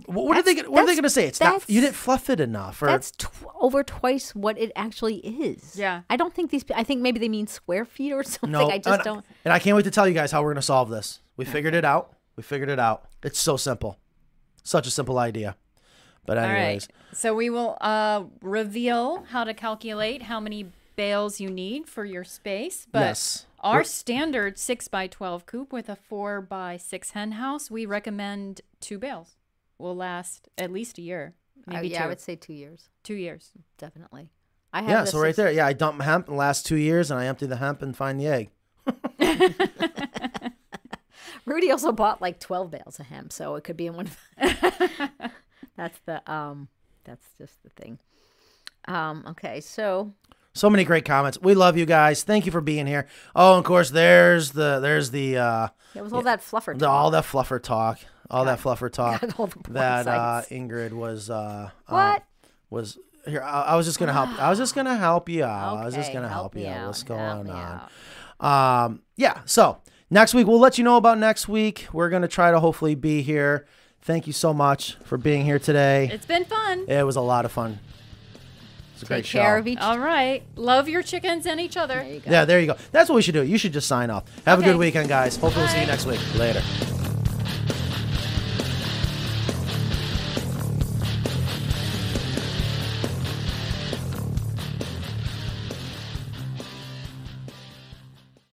what are they? Gonna- What are they going to say? It's not. You didn't fluff it enough. Or That's tw- over twice what it actually is. Yeah. I don't think these. I think maybe they mean square feet or something. no, I just and, don't. And I can't wait to tell you guys how we're going to solve this. We figured it out. We figured it out. It's so simple. Such a simple idea. But anyways, right. So we will uh, reveal how to calculate how many bales you need for your space. But Yes. our We're- standard six by twelve coop with a four by six hen house, we recommend two bales. Will last at least a year, I- maybe yeah, I two. would say two years, two years. definitely. I have yeah. So right as- there, yeah, I dump hemp in the last two years, and I empty the hemp and find the egg. Rudy also bought like twelve bales of hemp, so it could be in one. that's the um. That's just the thing. Um. Okay. So So many great comments. We love you guys. Thank you for being here. Oh, and of course, there's the there's the uh it was all that fluffer. the, all that fluffer talk, all that fluffer talk got all the porn that uh. Ingrid was uh uh, What? was here. I, I was just gonna help. I was just gonna help you out. I was just gonna help help, you out. out, What's going on? out. Um, yeah. So next week we'll let you know about next week. We're gonna try to hopefully be here. Thank you so much for being here today. It's been fun. it was a lot of fun. It's a Take great care show. of each All right. Love your chickens and each other. There you go. yeah, there you go. That's what we should do. You should just sign off. Have a good weekend, guys. Hopefully, we'll see you next week. Later.